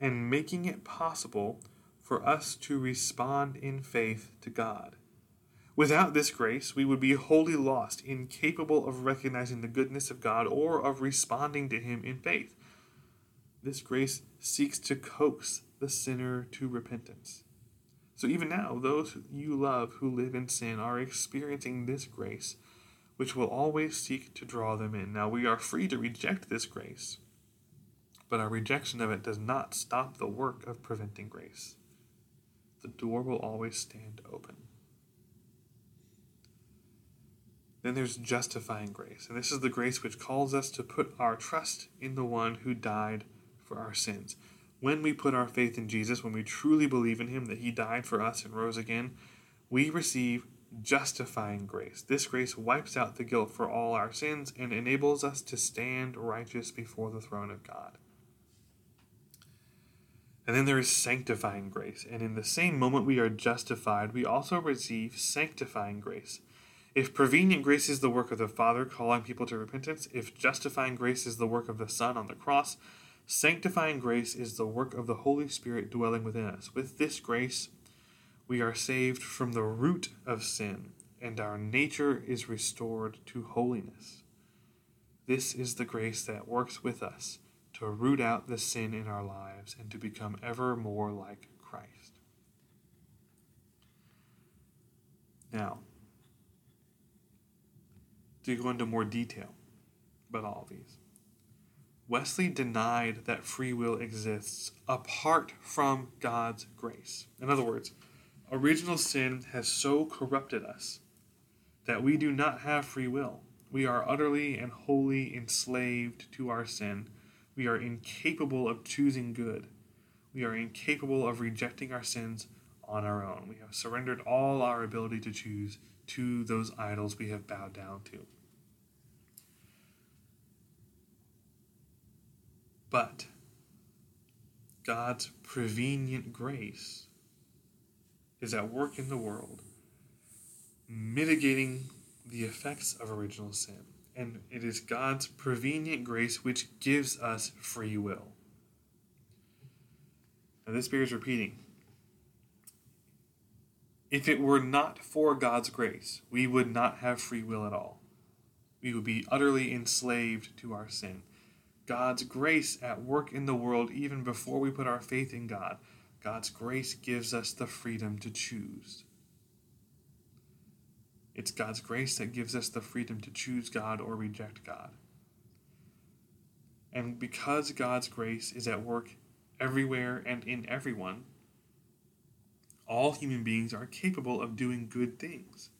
and making it possible for us to respond in faith to God. Without this grace, we would be wholly lost, incapable of recognizing the goodness of God or of responding to Him in faith. This grace seeks to coax the sinner to repentance. So even now, those you love who live in sin are experiencing this grace, which will always seek to draw them in. Now, we are free to reject this grace, but our rejection of it does not stop the work of preventing grace. The door will always stand open. Then there's justifying grace. And this is the grace which calls us to put our trust in the one who died for our sins. When we put our faith in Jesus, when we truly believe in him that he died for us and rose again, we receive justifying grace. This grace wipes out the guilt for all our sins and enables us to stand righteous before the throne of God. And then there is sanctifying grace. And in the same moment we are justified, we also receive sanctifying grace. If prevenient grace is the work of the Father calling people to repentance, if justifying grace is the work of the Son on the cross, sanctifying grace is the work of the Holy Spirit dwelling within us. With this grace, we are saved from the root of sin, and our nature is restored to holiness. This is the grace that works with us to root out the sin in our lives and to become ever more like Christ. Now, to go into more detail about all of these. Wesley denied that free will exists apart from God's grace. In other words, original sin has so corrupted us that we do not have free will. We are utterly and wholly enslaved to our sin. We are incapable of choosing good. We are incapable of rejecting our sins on our own. We have surrendered all our ability to choose to those idols we have bowed down to. But God's prevenient grace is at work in the world, mitigating the effects of original sin. And it is God's prevenient grace which gives us free will. Now, this bears repeating. If it were not for God's grace, we would not have free will at all. We would be utterly enslaved to our sin. God's grace at work in the world even before we put our faith in God. God's grace gives us the freedom to choose. It's God's grace that gives us the freedom to choose God or reject God. And because God's grace is at work everywhere and in everyone, all human beings are capable of doing good things.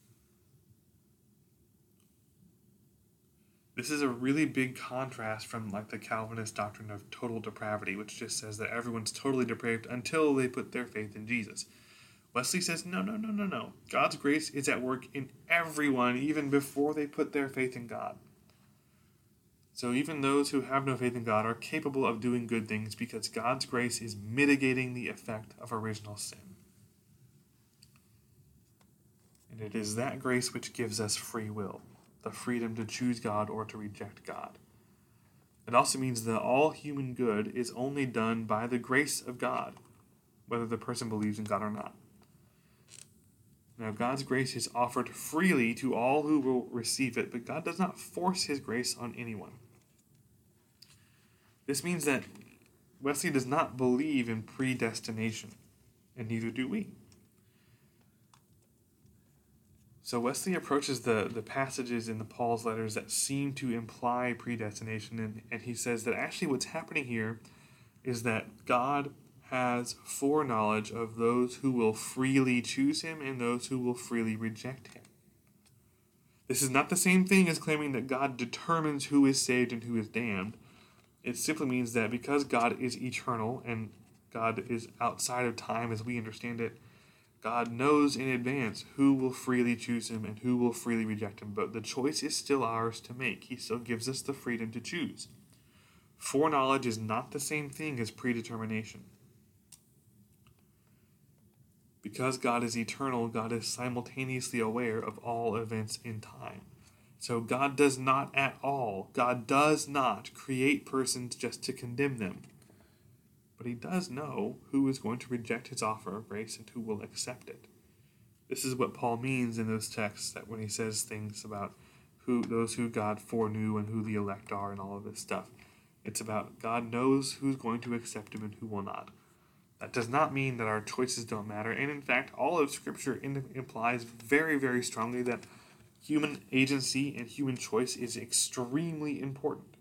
This is a really big contrast from like the Calvinist doctrine of total depravity, which just says that everyone's totally depraved until they put their faith in Jesus. Wesley says, no, no, no, no, no. God's grace is at work in everyone, even before they put their faith in God. So even those who have no faith in God are capable of doing good things because God's grace is mitigating the effect of original sin. And it is that grace which gives us free will the freedom to choose God or to reject God. It also means that all human good is only done by the grace of God, whether the person believes in God or not. Now, God's grace is offered freely to all who will receive it, but God does not force his grace on anyone. This means that Wesley does not believe in predestination, and neither do we. So Wesley approaches the, the passages in the Paul's letters that seem to imply predestination, and, and he says that actually what's happening here is that God has foreknowledge of those who will freely choose him and those who will freely reject him. This is not the same thing as claiming that God determines who is saved and who is damned. It simply means that because God is eternal and God is outside of time as we understand it, God knows in advance who will freely choose him and who will freely reject him, but the choice is still ours to make. He still gives us the freedom to choose. Foreknowledge is not the same thing as predetermination. Because God is eternal, God is simultaneously aware of all events in time. So God does not at all, God does not create persons just to condemn them but he does know who is going to reject his offer of grace and who will accept it. This is what Paul means in those texts that when he says things about who those who God foreknew and who the elect are and all of this stuff. It's about God knows who's going to accept him and who will not. That does not mean that our choices don't matter, and in fact, all of Scripture in, implies very, very strongly that human agency and human choice is extremely important.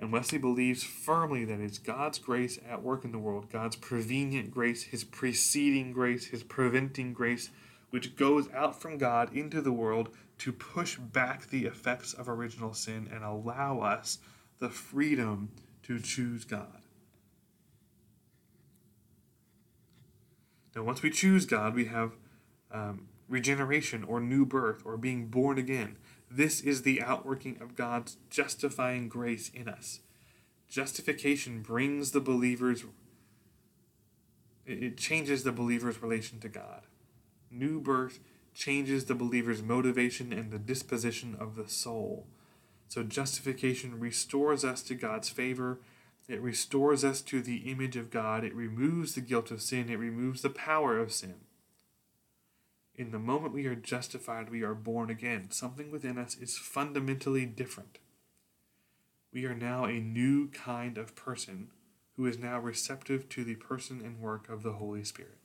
And Wesley believes firmly that it's God's grace at work in the world, God's prevenient grace, His preceding grace, His preventing grace, which goes out from God into the world to push back the effects of original sin and allow us the freedom to choose God. Now, once we choose God, we have um, regeneration or new birth or being born again. This is the outworking of God's justifying grace in us. Justification brings the believer's, it changes the believer's relation to God. New birth changes the believer's motivation and the disposition of the soul. So, justification restores us to God's favor. It restores us to the image of God. It removes the guilt of sin. It removes the power of sin. In the moment we are justified, we are born again. Something within us is fundamentally different. We are now a new kind of person who is now receptive to the person and work of the Holy Spirit.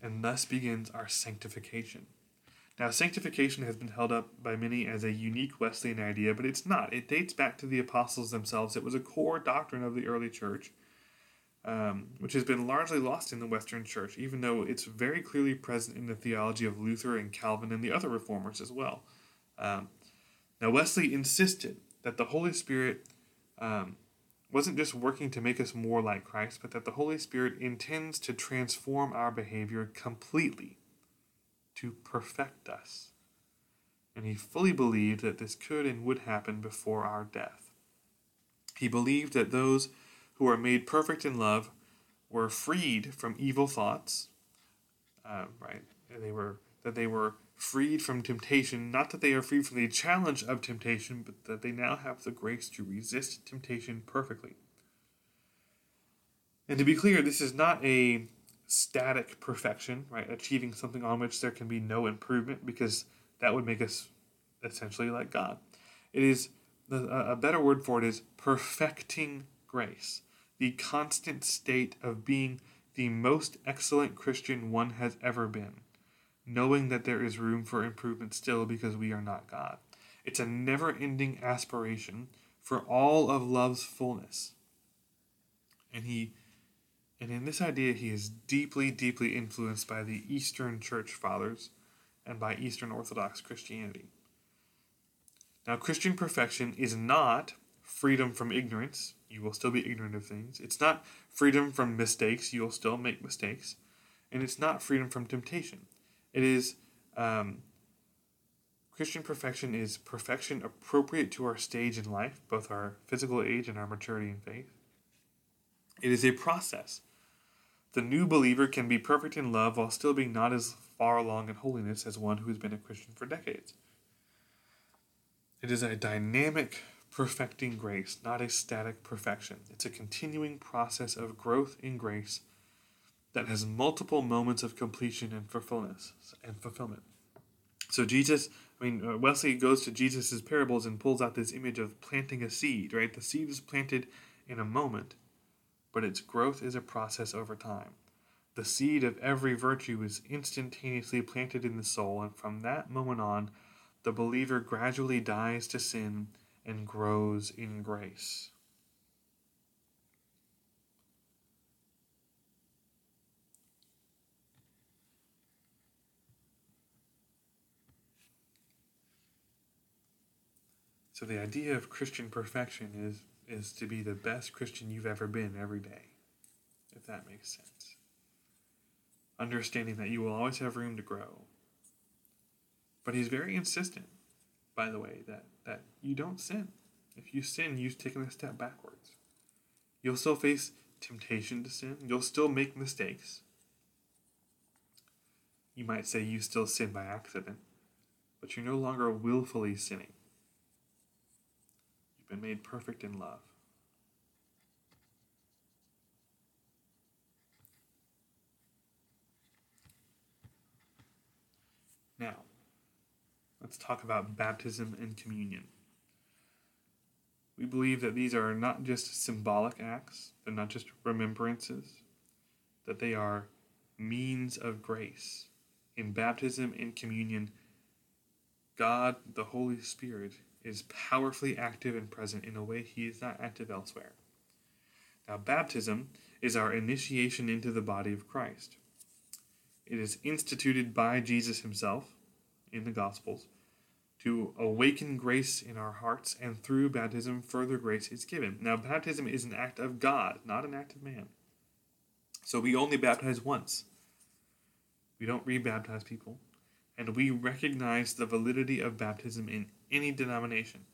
And thus begins our sanctification. Now, sanctification has been held up by many as a unique Wesleyan idea, but it's not. It dates back to the apostles themselves. It was a core doctrine of the early church um, which has been largely lost in the Western Church, even though it's very clearly present in the theology of Luther and Calvin and the other reformers as well. Um, now, Wesley insisted that the Holy Spirit um, wasn't just working to make us more like Christ, but that the Holy Spirit intends to transform our behavior completely, to perfect us. And he fully believed that this could and would happen before our death. He believed that those who are made perfect in love were freed from evil thoughts, uh, right? They were that they were freed from temptation. Not that they are free from the challenge of temptation, but that they now have the grace to resist temptation perfectly. And to be clear, this is not a static perfection, right? Achieving something on which there can be no improvement, because that would make us essentially like God. It is a better word for it is perfecting grace, the constant state of being the most excellent Christian one has ever been knowing that there is room for improvement still because we are not God. It's a never ending aspiration for all of love's fullness. And he and in this idea he is deeply, deeply influenced by the Eastern Church Fathers and by Eastern Orthodox Christianity. Now, Christian perfection is not freedom from ignorance. You will still be ignorant of things. It's not freedom from mistakes. You will still make mistakes. And it's not freedom from temptation. It is um, Christian perfection is perfection appropriate to our stage in life, both our physical age and our maturity in faith. It is a process. The new believer can be perfect in love while still being not as far along in holiness as one who has been a Christian for decades. It is a dynamic perfecting grace, not a static perfection. It's a continuing process of growth in grace that has multiple moments of completion and fulfillment. And fulfillment. So Jesus, I mean, uh, Wesley goes to Jesus' parables and pulls out this image of planting a seed. Right, the seed is planted in a moment, but its growth is a process over time. The seed of every virtue is instantaneously planted in the soul, and from that moment on, the believer gradually dies to sin and grows in grace. So the idea of Christian perfection is is to be the best Christian you've ever been every day, if that makes sense. Understanding that you will always have room to grow. But he's very insistent, by the way, that, that you don't sin. If you sin, you've taken a step backwards. You'll still face temptation to sin. You'll still make mistakes. You might say you still sin by accident, but you're no longer willfully sinning You've been made perfect in love. Now, let's talk about baptism and communion. We believe that these are not just symbolic acts, they're not just remembrances, that they are means of grace. In baptism and communion, God, the Holy Spirit, is powerfully active and present in a way he is not active elsewhere. Now, baptism is our initiation into the body of Christ. It is instituted by Jesus himself in the Gospels to awaken grace in our hearts, and through baptism, further grace is given. Now, baptism is an act of God, not an act of man. So we only baptize once. We don't rebaptize people. And we recognize the validity of baptism in any denomination.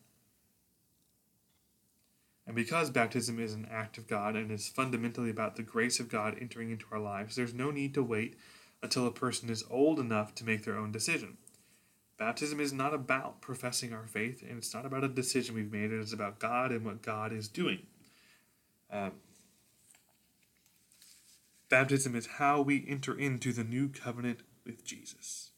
And because baptism is an act of God and is fundamentally about the grace of God entering into our lives, there's no need to wait until a person is old enough to make their own decision. Baptism is not about professing our faith, and it's not about a decision we've made. It is about God and what God is doing. Um, baptism is how we enter into the new covenant with Jesus.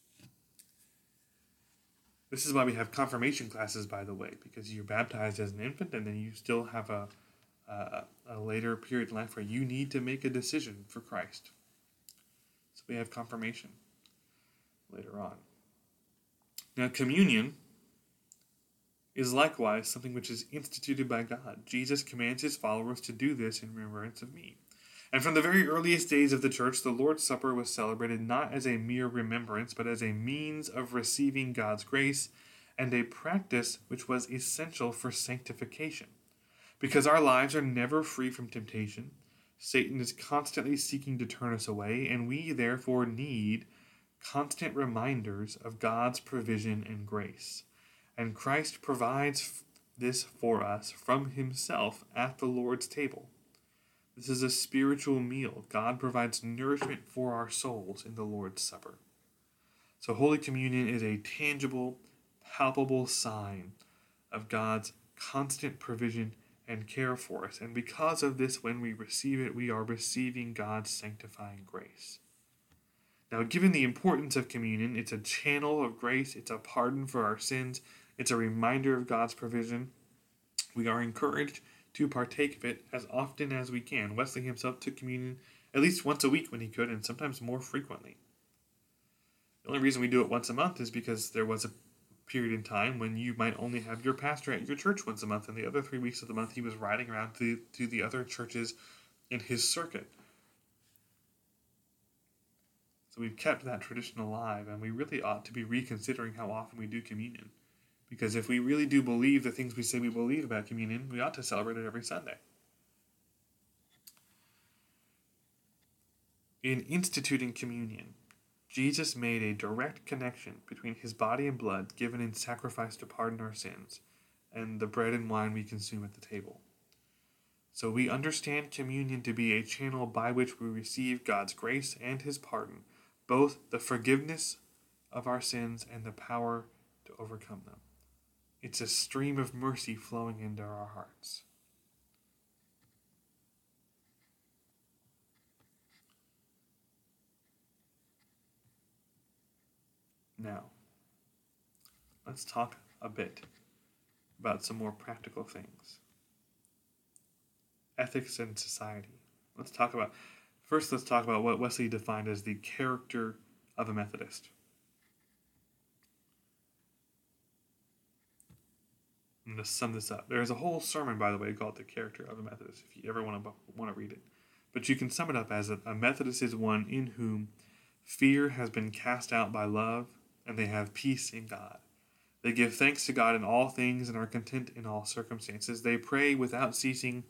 This is why we have confirmation classes, by the way, because you're baptized as an infant and then you still have a, a, a later period in life where you need to make a decision for Christ. So we have confirmation later on. Now, communion is likewise something which is instituted by God. Jesus commands his followers to do this in remembrance of me. And from the very earliest days of the church, the Lord's Supper was celebrated not as a mere remembrance, but as a means of receiving God's grace and a practice which was essential for sanctification. Because our lives are never free from temptation, Satan is constantly seeking to turn us away, and we therefore need constant reminders of God's provision and grace. And Christ provides this for us from himself at the Lord's table. This is a spiritual meal. God provides nourishment for our souls in the Lord's Supper. So, Holy Communion is a tangible, palpable sign of God's constant provision and care for us. And because of this, when we receive it, we are receiving God's sanctifying grace. Now, given the importance of communion, it's a channel of grace, it's a pardon for our sins, it's a reminder of God's provision. We are encouraged to partake of it as often as we can. Wesley himself took communion at least once a week when he could, and sometimes more frequently. The only reason we do it once a month is because there was a period in time when you might only have your pastor at your church once a month, and the other three weeks of the month he was riding around to, to the other churches in his circuit. So we've kept that tradition alive, and we really ought to be reconsidering how often we do communion. Because if we really do believe the things we say we believe about communion, we ought to celebrate it every Sunday. In instituting communion, Jesus made a direct connection between his body and blood given in sacrifice to pardon our sins and the bread and wine we consume at the table. So we understand communion to be a channel by which we receive God's grace and his pardon, both the forgiveness of our sins and the power to overcome them. It's a stream of mercy flowing into our hearts. Now, let's talk a bit about some more practical things. Ethics and society. Let's talk about, first, let's talk about what Wesley defined as the character of a Methodist. I'm going to sum this up. There's a whole sermon, by the way, called "The Character of a Methodist." If you ever want to want to read it, but you can sum it up as a, a Methodist is one in whom fear has been cast out by love, and they have peace in God. They give thanks to God in all things and are content in all circumstances. They pray without ceasing.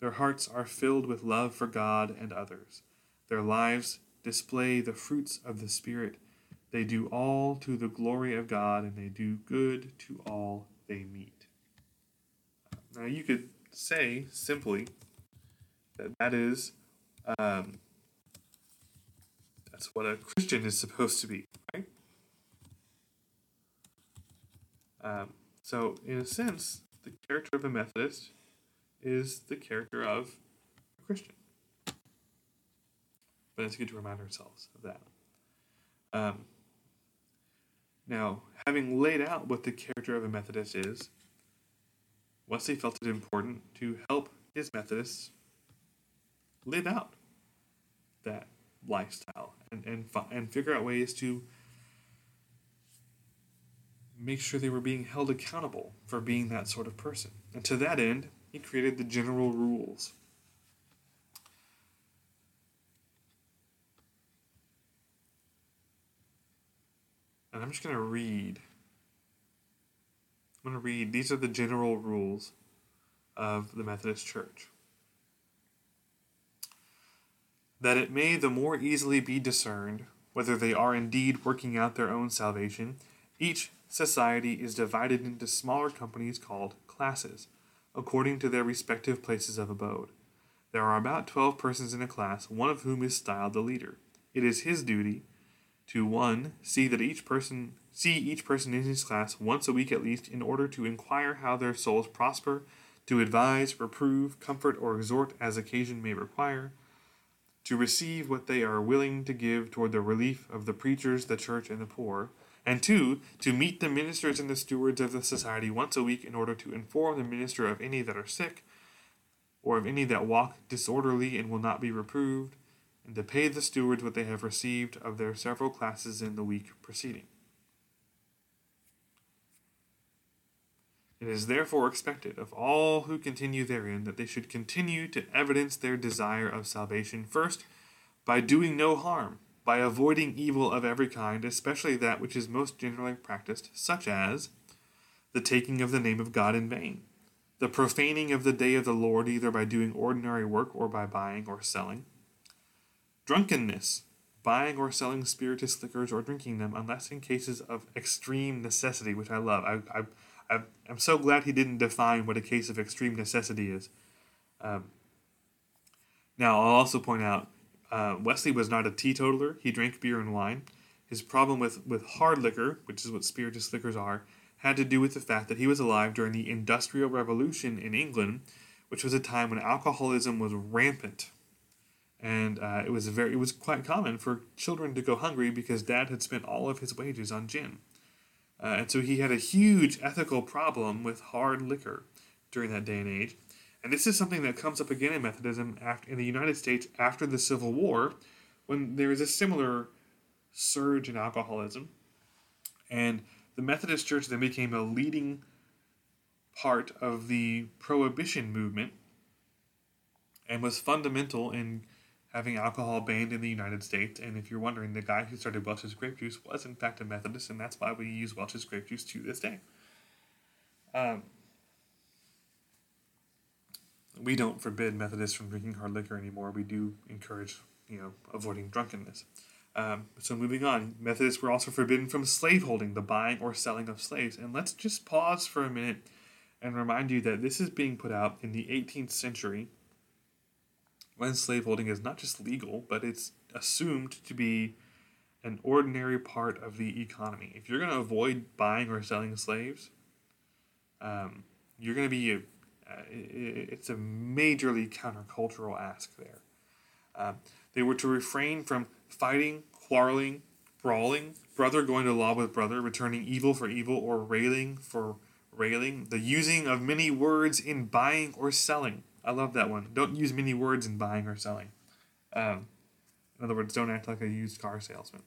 Their hearts are filled with love for God and others. Their lives display the fruits of the Spirit. They do all to the glory of God, and they do good to all they meet. Now, you could say simply that that is um, that's what a Christian is supposed to be, right? Um, so, in a sense, the character of a Methodist is the character of a Christian. But it's good to remind ourselves of that. Um, now, having laid out what the character of a Methodist is, Wesley felt it important to help his Methodists live out that lifestyle and and and figure out ways to make sure they were being held accountable for being that sort of person. And to that end, he created the general rules. And I'm just going to read I'm going to read these are the general rules of the Methodist Church. That it may the more easily be discerned whether they are indeed working out their own salvation, each society is divided into smaller companies called classes, according to their respective places of abode. There are about twelve persons in a class, one of whom is styled the leader. It is his duty to one see that each person see each person in his class once a week at least in order to inquire how their souls prosper, to advise, reprove, comfort, or exhort as occasion may require, to receive what they are willing to give toward the relief of the preachers, the church, and the poor, and two, to meet the ministers and the stewards of the society once a week in order to inform the minister of any that are sick, or of any that walk disorderly and will not be reproved, and to pay the stewards what they have received of their several classes in the week preceding. It is therefore expected of all who continue therein that they should continue to evidence their desire of salvation first by doing no harm, by avoiding evil of every kind, especially that which is most generally practiced, such as the taking of the name of God in vain, the profaning of the day of the Lord either by doing ordinary work or by buying or selling, drunkenness, buying or selling spirituous liquors or drinking them, unless in cases of extreme necessity, which I love. I, I I, am so glad he didn't define what a case of extreme necessity is. Um, now, I'll also point out uh, Wesley was not a teetotaler. He drank beer and wine. His problem with, with hard liquor, which is what spirituous liquors are, had to do with the fact that he was alive during the Industrial Revolution in England, which was a time when alcoholism was rampant. And uh, it was very it was quite common for children to go hungry because dad had spent all of his wages on gin. Uh, and so he had a huge ethical problem with hard liquor during that day and age. And this is something that comes up again in Methodism after, in the United States after the Civil War, when there is a similar surge in alcoholism. And the Methodist Church then became a leading part of the prohibition movement and was fundamental in having alcohol banned in the United States. And if you're wondering, the guy who started Welch's grape juice was in fact a Methodist, and that's why we use Welch's grape juice to this day. Um, we don't forbid Methodists from drinking hard liquor anymore. We do encourage, you know, avoiding drunkenness. Um, so moving on, Methodists were also forbidden from slaveholding, the buying or selling of slaves. And let's just pause for a minute and remind you that this is being put out in the 18th century when slaveholding is not just legal, but it's assumed to be an ordinary part of the economy. If you're going to avoid buying or selling slaves, um, you're going to be uh, it's a majorly countercultural ask there. Uh, they were to refrain from fighting, quarreling, brawling, brother going to law with brother, returning evil for evil, or railing for railing, the using of many words in buying or selling I love that one. Don't use many words in buying or selling. Um, in other words, don't act like a used car salesman.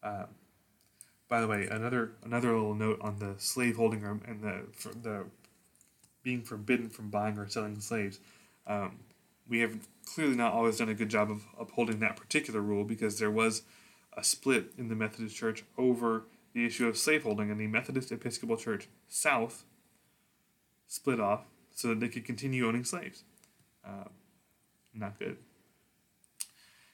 Uh, by the way, another another little note on the slave holding and the the being forbidden from buying or selling slaves. Um, we have clearly not always done a good job of upholding that particular rule because there was a split in the Methodist Church over the issue of slaveholding, and the Methodist Episcopal Church South split off so that they could continue owning slaves. Uh, not good.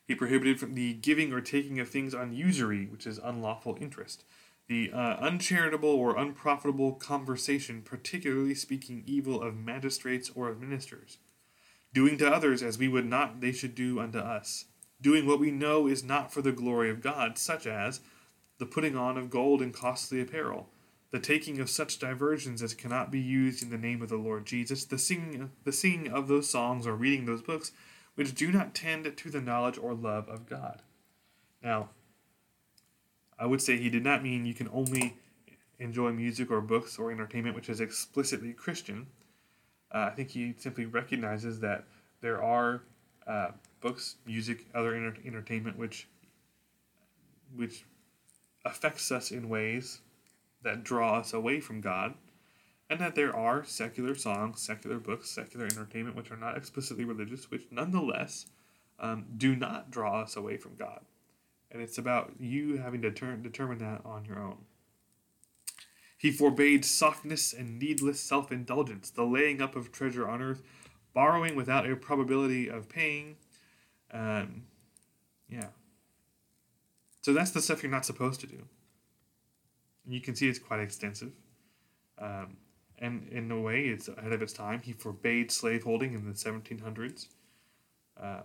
He prohibited from the giving or taking of things on usury, which is unlawful interest. The uh, uncharitable or unprofitable conversation, particularly speaking evil of magistrates or of ministers. Doing to others as we would not they should do unto us. Doing what we know is not for the glory of God, such as the putting on of gold and costly apparel, the taking of such diversions as cannot be used in the name of the Lord Jesus, the singing, the singing of those songs or reading those books which do not tend to the knowledge or love of God. Now, I would say he did not mean you can only enjoy music or books or entertainment which is explicitly Christian. Uh, I think he simply recognizes that there are uh, books, music, other enter- entertainment which which affects us in ways that draw us away from God, and that there are secular songs, secular books, secular entertainment which are not explicitly religious, which nonetheless um, do not draw us away from God. And it's about you having to turn, determine that on your own. He forbade softness and needless self indulgence, the laying up of treasure on earth, borrowing without a probability of paying. Um, yeah. So that's the stuff you're not supposed to do you can see it's quite extensive. Um, and in a way, it's ahead of its time. He forbade slaveholding in the 1700s. Um,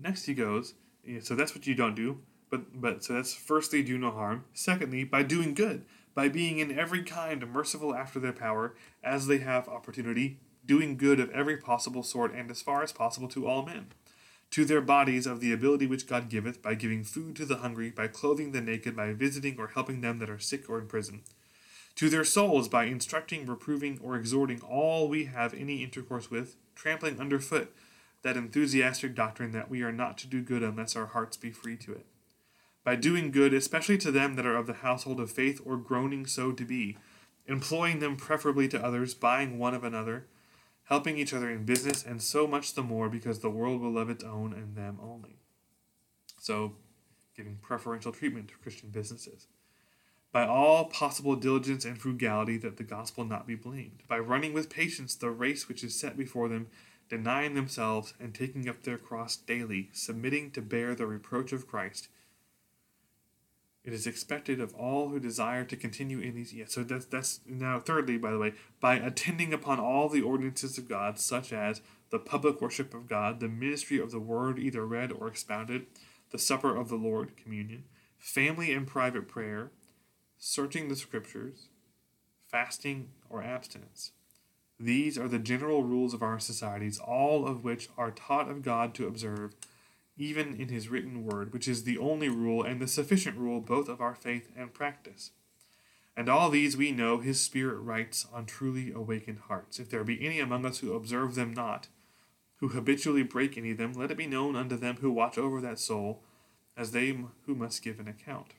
next, he goes, eh, so that's what you don't do. But, but so that's firstly, do no harm. Secondly, by doing good, by being in every kind merciful after their power, as they have opportunity, doing good of every possible sort, and as far as possible to all men to their bodies of the ability which God giveth, by giving food to the hungry, by clothing the naked, by visiting or helping them that are sick or in prison. To their souls, by instructing, reproving, or exhorting all we have any intercourse with, trampling under foot that enthusiastic doctrine that we are not to do good unless our hearts be free to it. by doing good, especially to them that are of the household of faith or groaning so to be, employing them preferably to others, buying one of another, helping each other in business, and so much the more because the world will love its own and them only. So, giving preferential treatment to Christian businesses. By all possible diligence and frugality, that the gospel not be blamed. By running with patience the race which is set before them, denying themselves and taking up their cross daily, submitting to bear the reproach of Christ it is expected of all who desire to continue in these. Yes, so that's that's now. Thirdly, by the way, by attending upon all the ordinances of God, such as the public worship of God, the ministry of the word, either read or expounded, the supper of the Lord, communion, family and private prayer, searching the scriptures, fasting or abstinence. These are the general rules of our societies, all of which are taught of God to observe even in his written word, which is the only rule and the sufficient rule both of our faith and practice. And all these we know his Spirit writes on truly awakened hearts. If there be any among us who observe them not, who habitually break any of them, let it be known unto them who watch over that soul, as they who must give an account.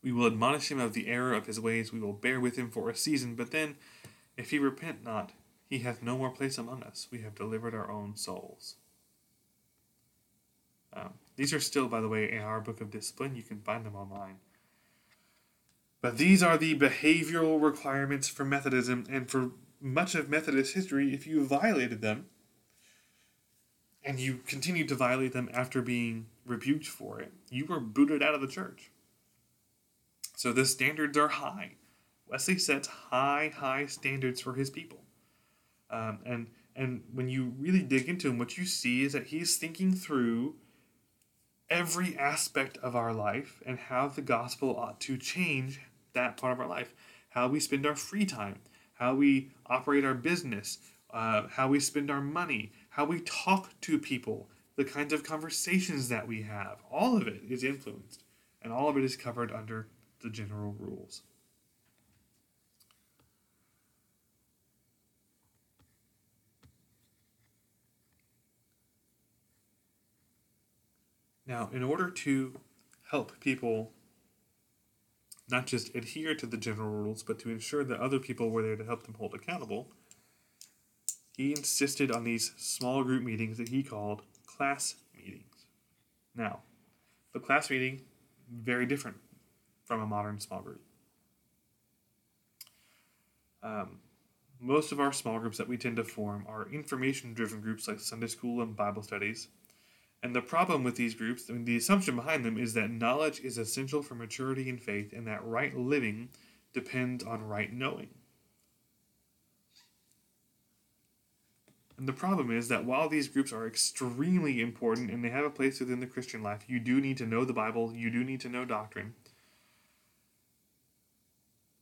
We will admonish him of the error of his ways, we will bear with him for a season, but then, if he repent not, he hath no more place among us. We have delivered our own souls. Um, these are still, by the way, in our book of discipline. You can find them online. But these are the behavioral requirements for Methodism, and for much of Methodist history, if you violated them, and you continued to violate them after being rebuked for it, you were booted out of the church. So the standards are high. Wesley sets high, high standards for his people. Um, and and when you really dig into him, what you see is that he's thinking through every aspect of our life and how the gospel ought to change that part of our life. How we spend our free time, how we operate our business, uh, how we spend our money, how we talk to people, the kinds of conversations that we have. All of it is influenced, and all of it is covered under the general rules. Now, in order to help people not just adhere to the general rules, but to ensure that other people were there to help them hold accountable, he insisted on these small group meetings that he called class meetings. Now, the class meeting, very different from a modern small group. Um, most of our small groups that we tend to form are information driven groups like Sunday school and Bible studies and the problem with these groups, I mean, the assumption behind them is that knowledge is essential for maturity in faith and that right living depends on right knowing. And the problem is that while these groups are extremely important and they have a place within the Christian life, you do need to know the Bible, you do need to know doctrine.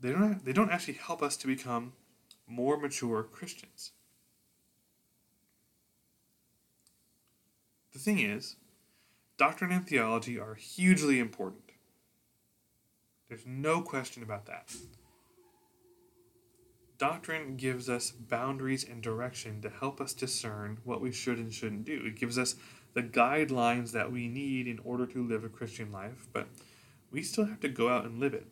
They don't, they don't actually help us to become more mature Christians. The thing is, doctrine and theology are hugely important. There's no question about that. Doctrine gives us boundaries and direction to help us discern what we should and shouldn't do. It gives us the guidelines that we need in order to live a Christian life, but we still have to go out and live it.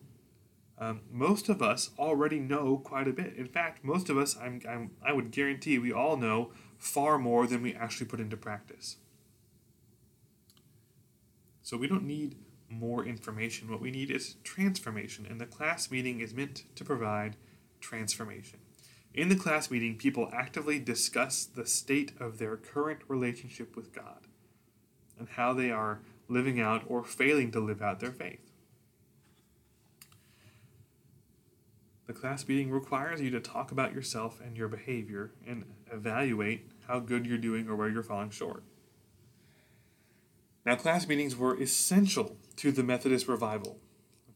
Um, most of us already know quite a bit. In fact, most of us, I'm, I'm, I would guarantee, we all know far more than we actually put into practice. So we don't need more information. What we need is transformation, and the class meeting is meant to provide transformation. In the class meeting, people actively discuss the state of their current relationship with God and how they are living out or failing to live out their faith. The class meeting requires you to talk about yourself and your behavior and evaluate how good you're doing or where you're falling short. Now, class meetings were essential to the Methodist revival.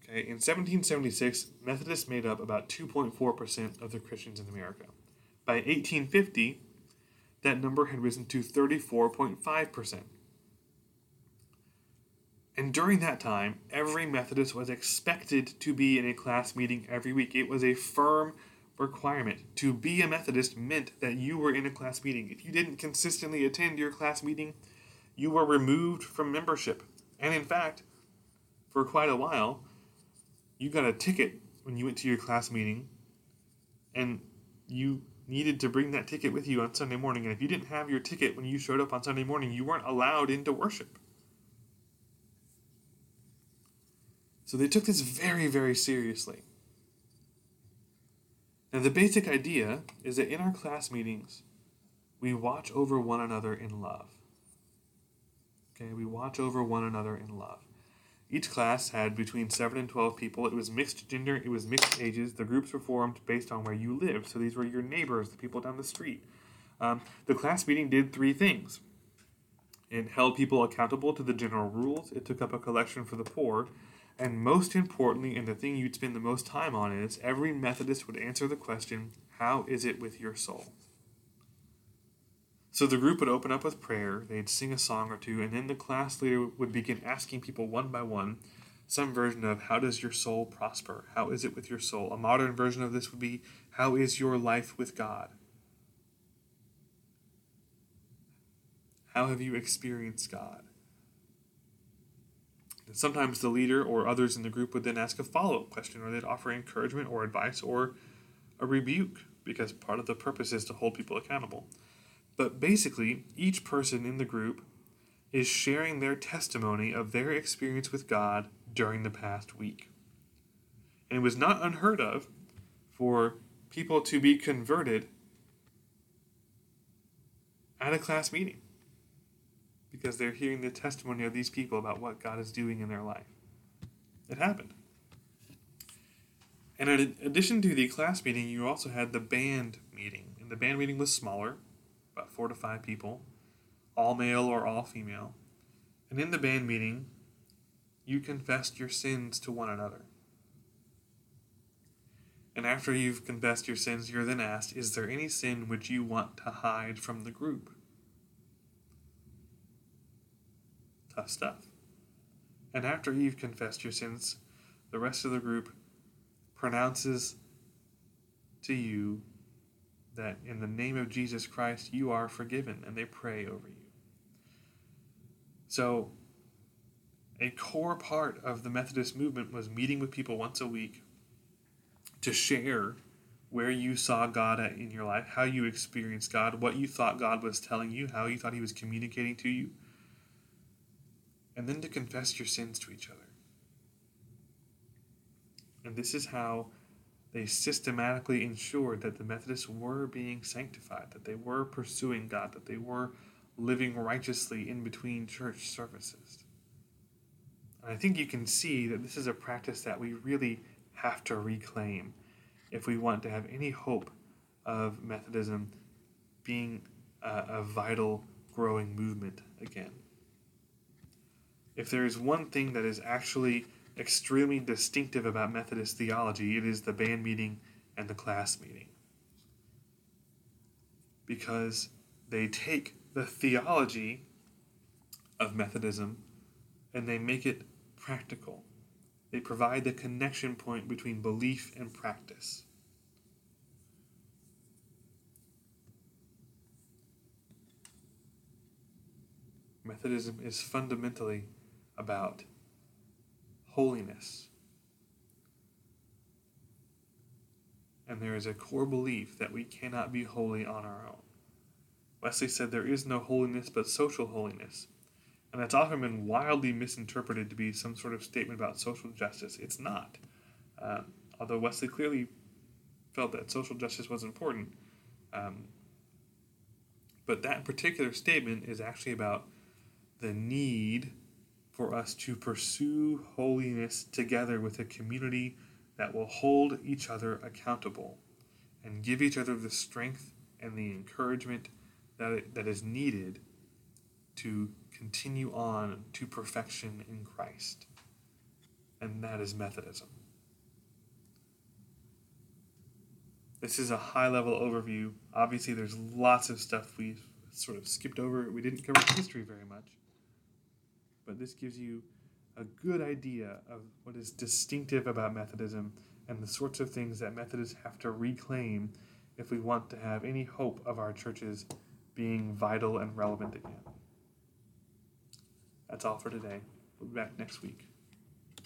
Okay, in 1776, Methodists made up about 2.4% of the Christians in America. By 1850, that number had risen to 34.5%. And during that time, every Methodist was expected to be in a class meeting every week. It was a firm requirement. To be a Methodist meant that you were in a class meeting. If you didn't consistently attend your class meeting, you were removed from membership. And in fact, for quite a while, you got a ticket when you went to your class meeting, and you needed to bring that ticket with you on Sunday morning. And if you didn't have your ticket when you showed up on Sunday morning, you weren't allowed into worship. So they took this very, very seriously. Now, the basic idea is that in our class meetings, we watch over one another in love. Okay, we watch over one another in love. Each class had between 7 and 12 people. It was mixed gender, it was mixed ages. The groups were formed based on where you lived. So these were your neighbors, the people down the street. Um, the class meeting did three things it held people accountable to the general rules, it took up a collection for the poor, and most importantly, and the thing you'd spend the most time on is every Methodist would answer the question, How is it with your soul? So the group would open up with prayer, they'd sing a song or two, and then the class leader would begin asking people one by one some version of how does your soul prosper? How is it with your soul? A modern version of this would be how is your life with God? How have you experienced God? And sometimes the leader or others in the group would then ask a follow up question, or they'd offer encouragement or advice or a rebuke, because part of the purpose is to hold people accountable. But basically, each person in the group is sharing their testimony of their experience with God during the past week. And it was not unheard of for people to be converted at a class meeting because they're hearing the testimony of these people about what God is doing in their life. It happened. And in addition to the class meeting, you also had the band meeting. And the band meeting was smaller, about four to five people, all male or all female. And in the band meeting, you confessed your sins to one another. And after you've confessed your sins, you're then asked, Is there any sin which you want to hide from the group? Tough stuff. And after you've confessed your sins, the rest of the group pronounces to you that in the name of Jesus Christ you are forgiven, and they pray over you. So, a core part of the Methodist movement was meeting with people once a week to share where you saw God in your life, how you experienced God, what you thought God was telling you, how you thought He was communicating to you, and then to confess your sins to each other. And this is how they systematically ensured that the Methodists were being sanctified, that they were pursuing God, that they were living righteously in between church services. And I think you can see that this is a practice that we really have to reclaim if we want to have any hope of Methodism being a, a vital, growing movement again. If there is one thing that is actually extremely distinctive about Methodist theology, it is the band meeting and the class meeting. Because they take the theology of Methodism and they make it practical. They provide the connection point between belief and practice. Methodism is fundamentally about holiness. And there is a core belief that we cannot be holy on our own. Wesley said there is no holiness but social holiness. And that's often been wildly misinterpreted to be some sort of statement about social justice. It's not. Uh, although Wesley clearly felt that social justice was important. Um, but that particular statement is actually about the need for us to pursue holiness together with a community that will hold each other accountable and give each other the strength and the encouragement that, that is needed to continue on to perfection in Christ. And that is Methodism. This is a high level overview. Obviously, there's lots of stuff we sort of skipped over. We didn't cover history very much but this gives you a good idea of what is distinctive about Methodism and the sorts of things that Methodists have to reclaim if we want to have any hope of our churches being vital and relevant again. That's all for today. We'll be back next week.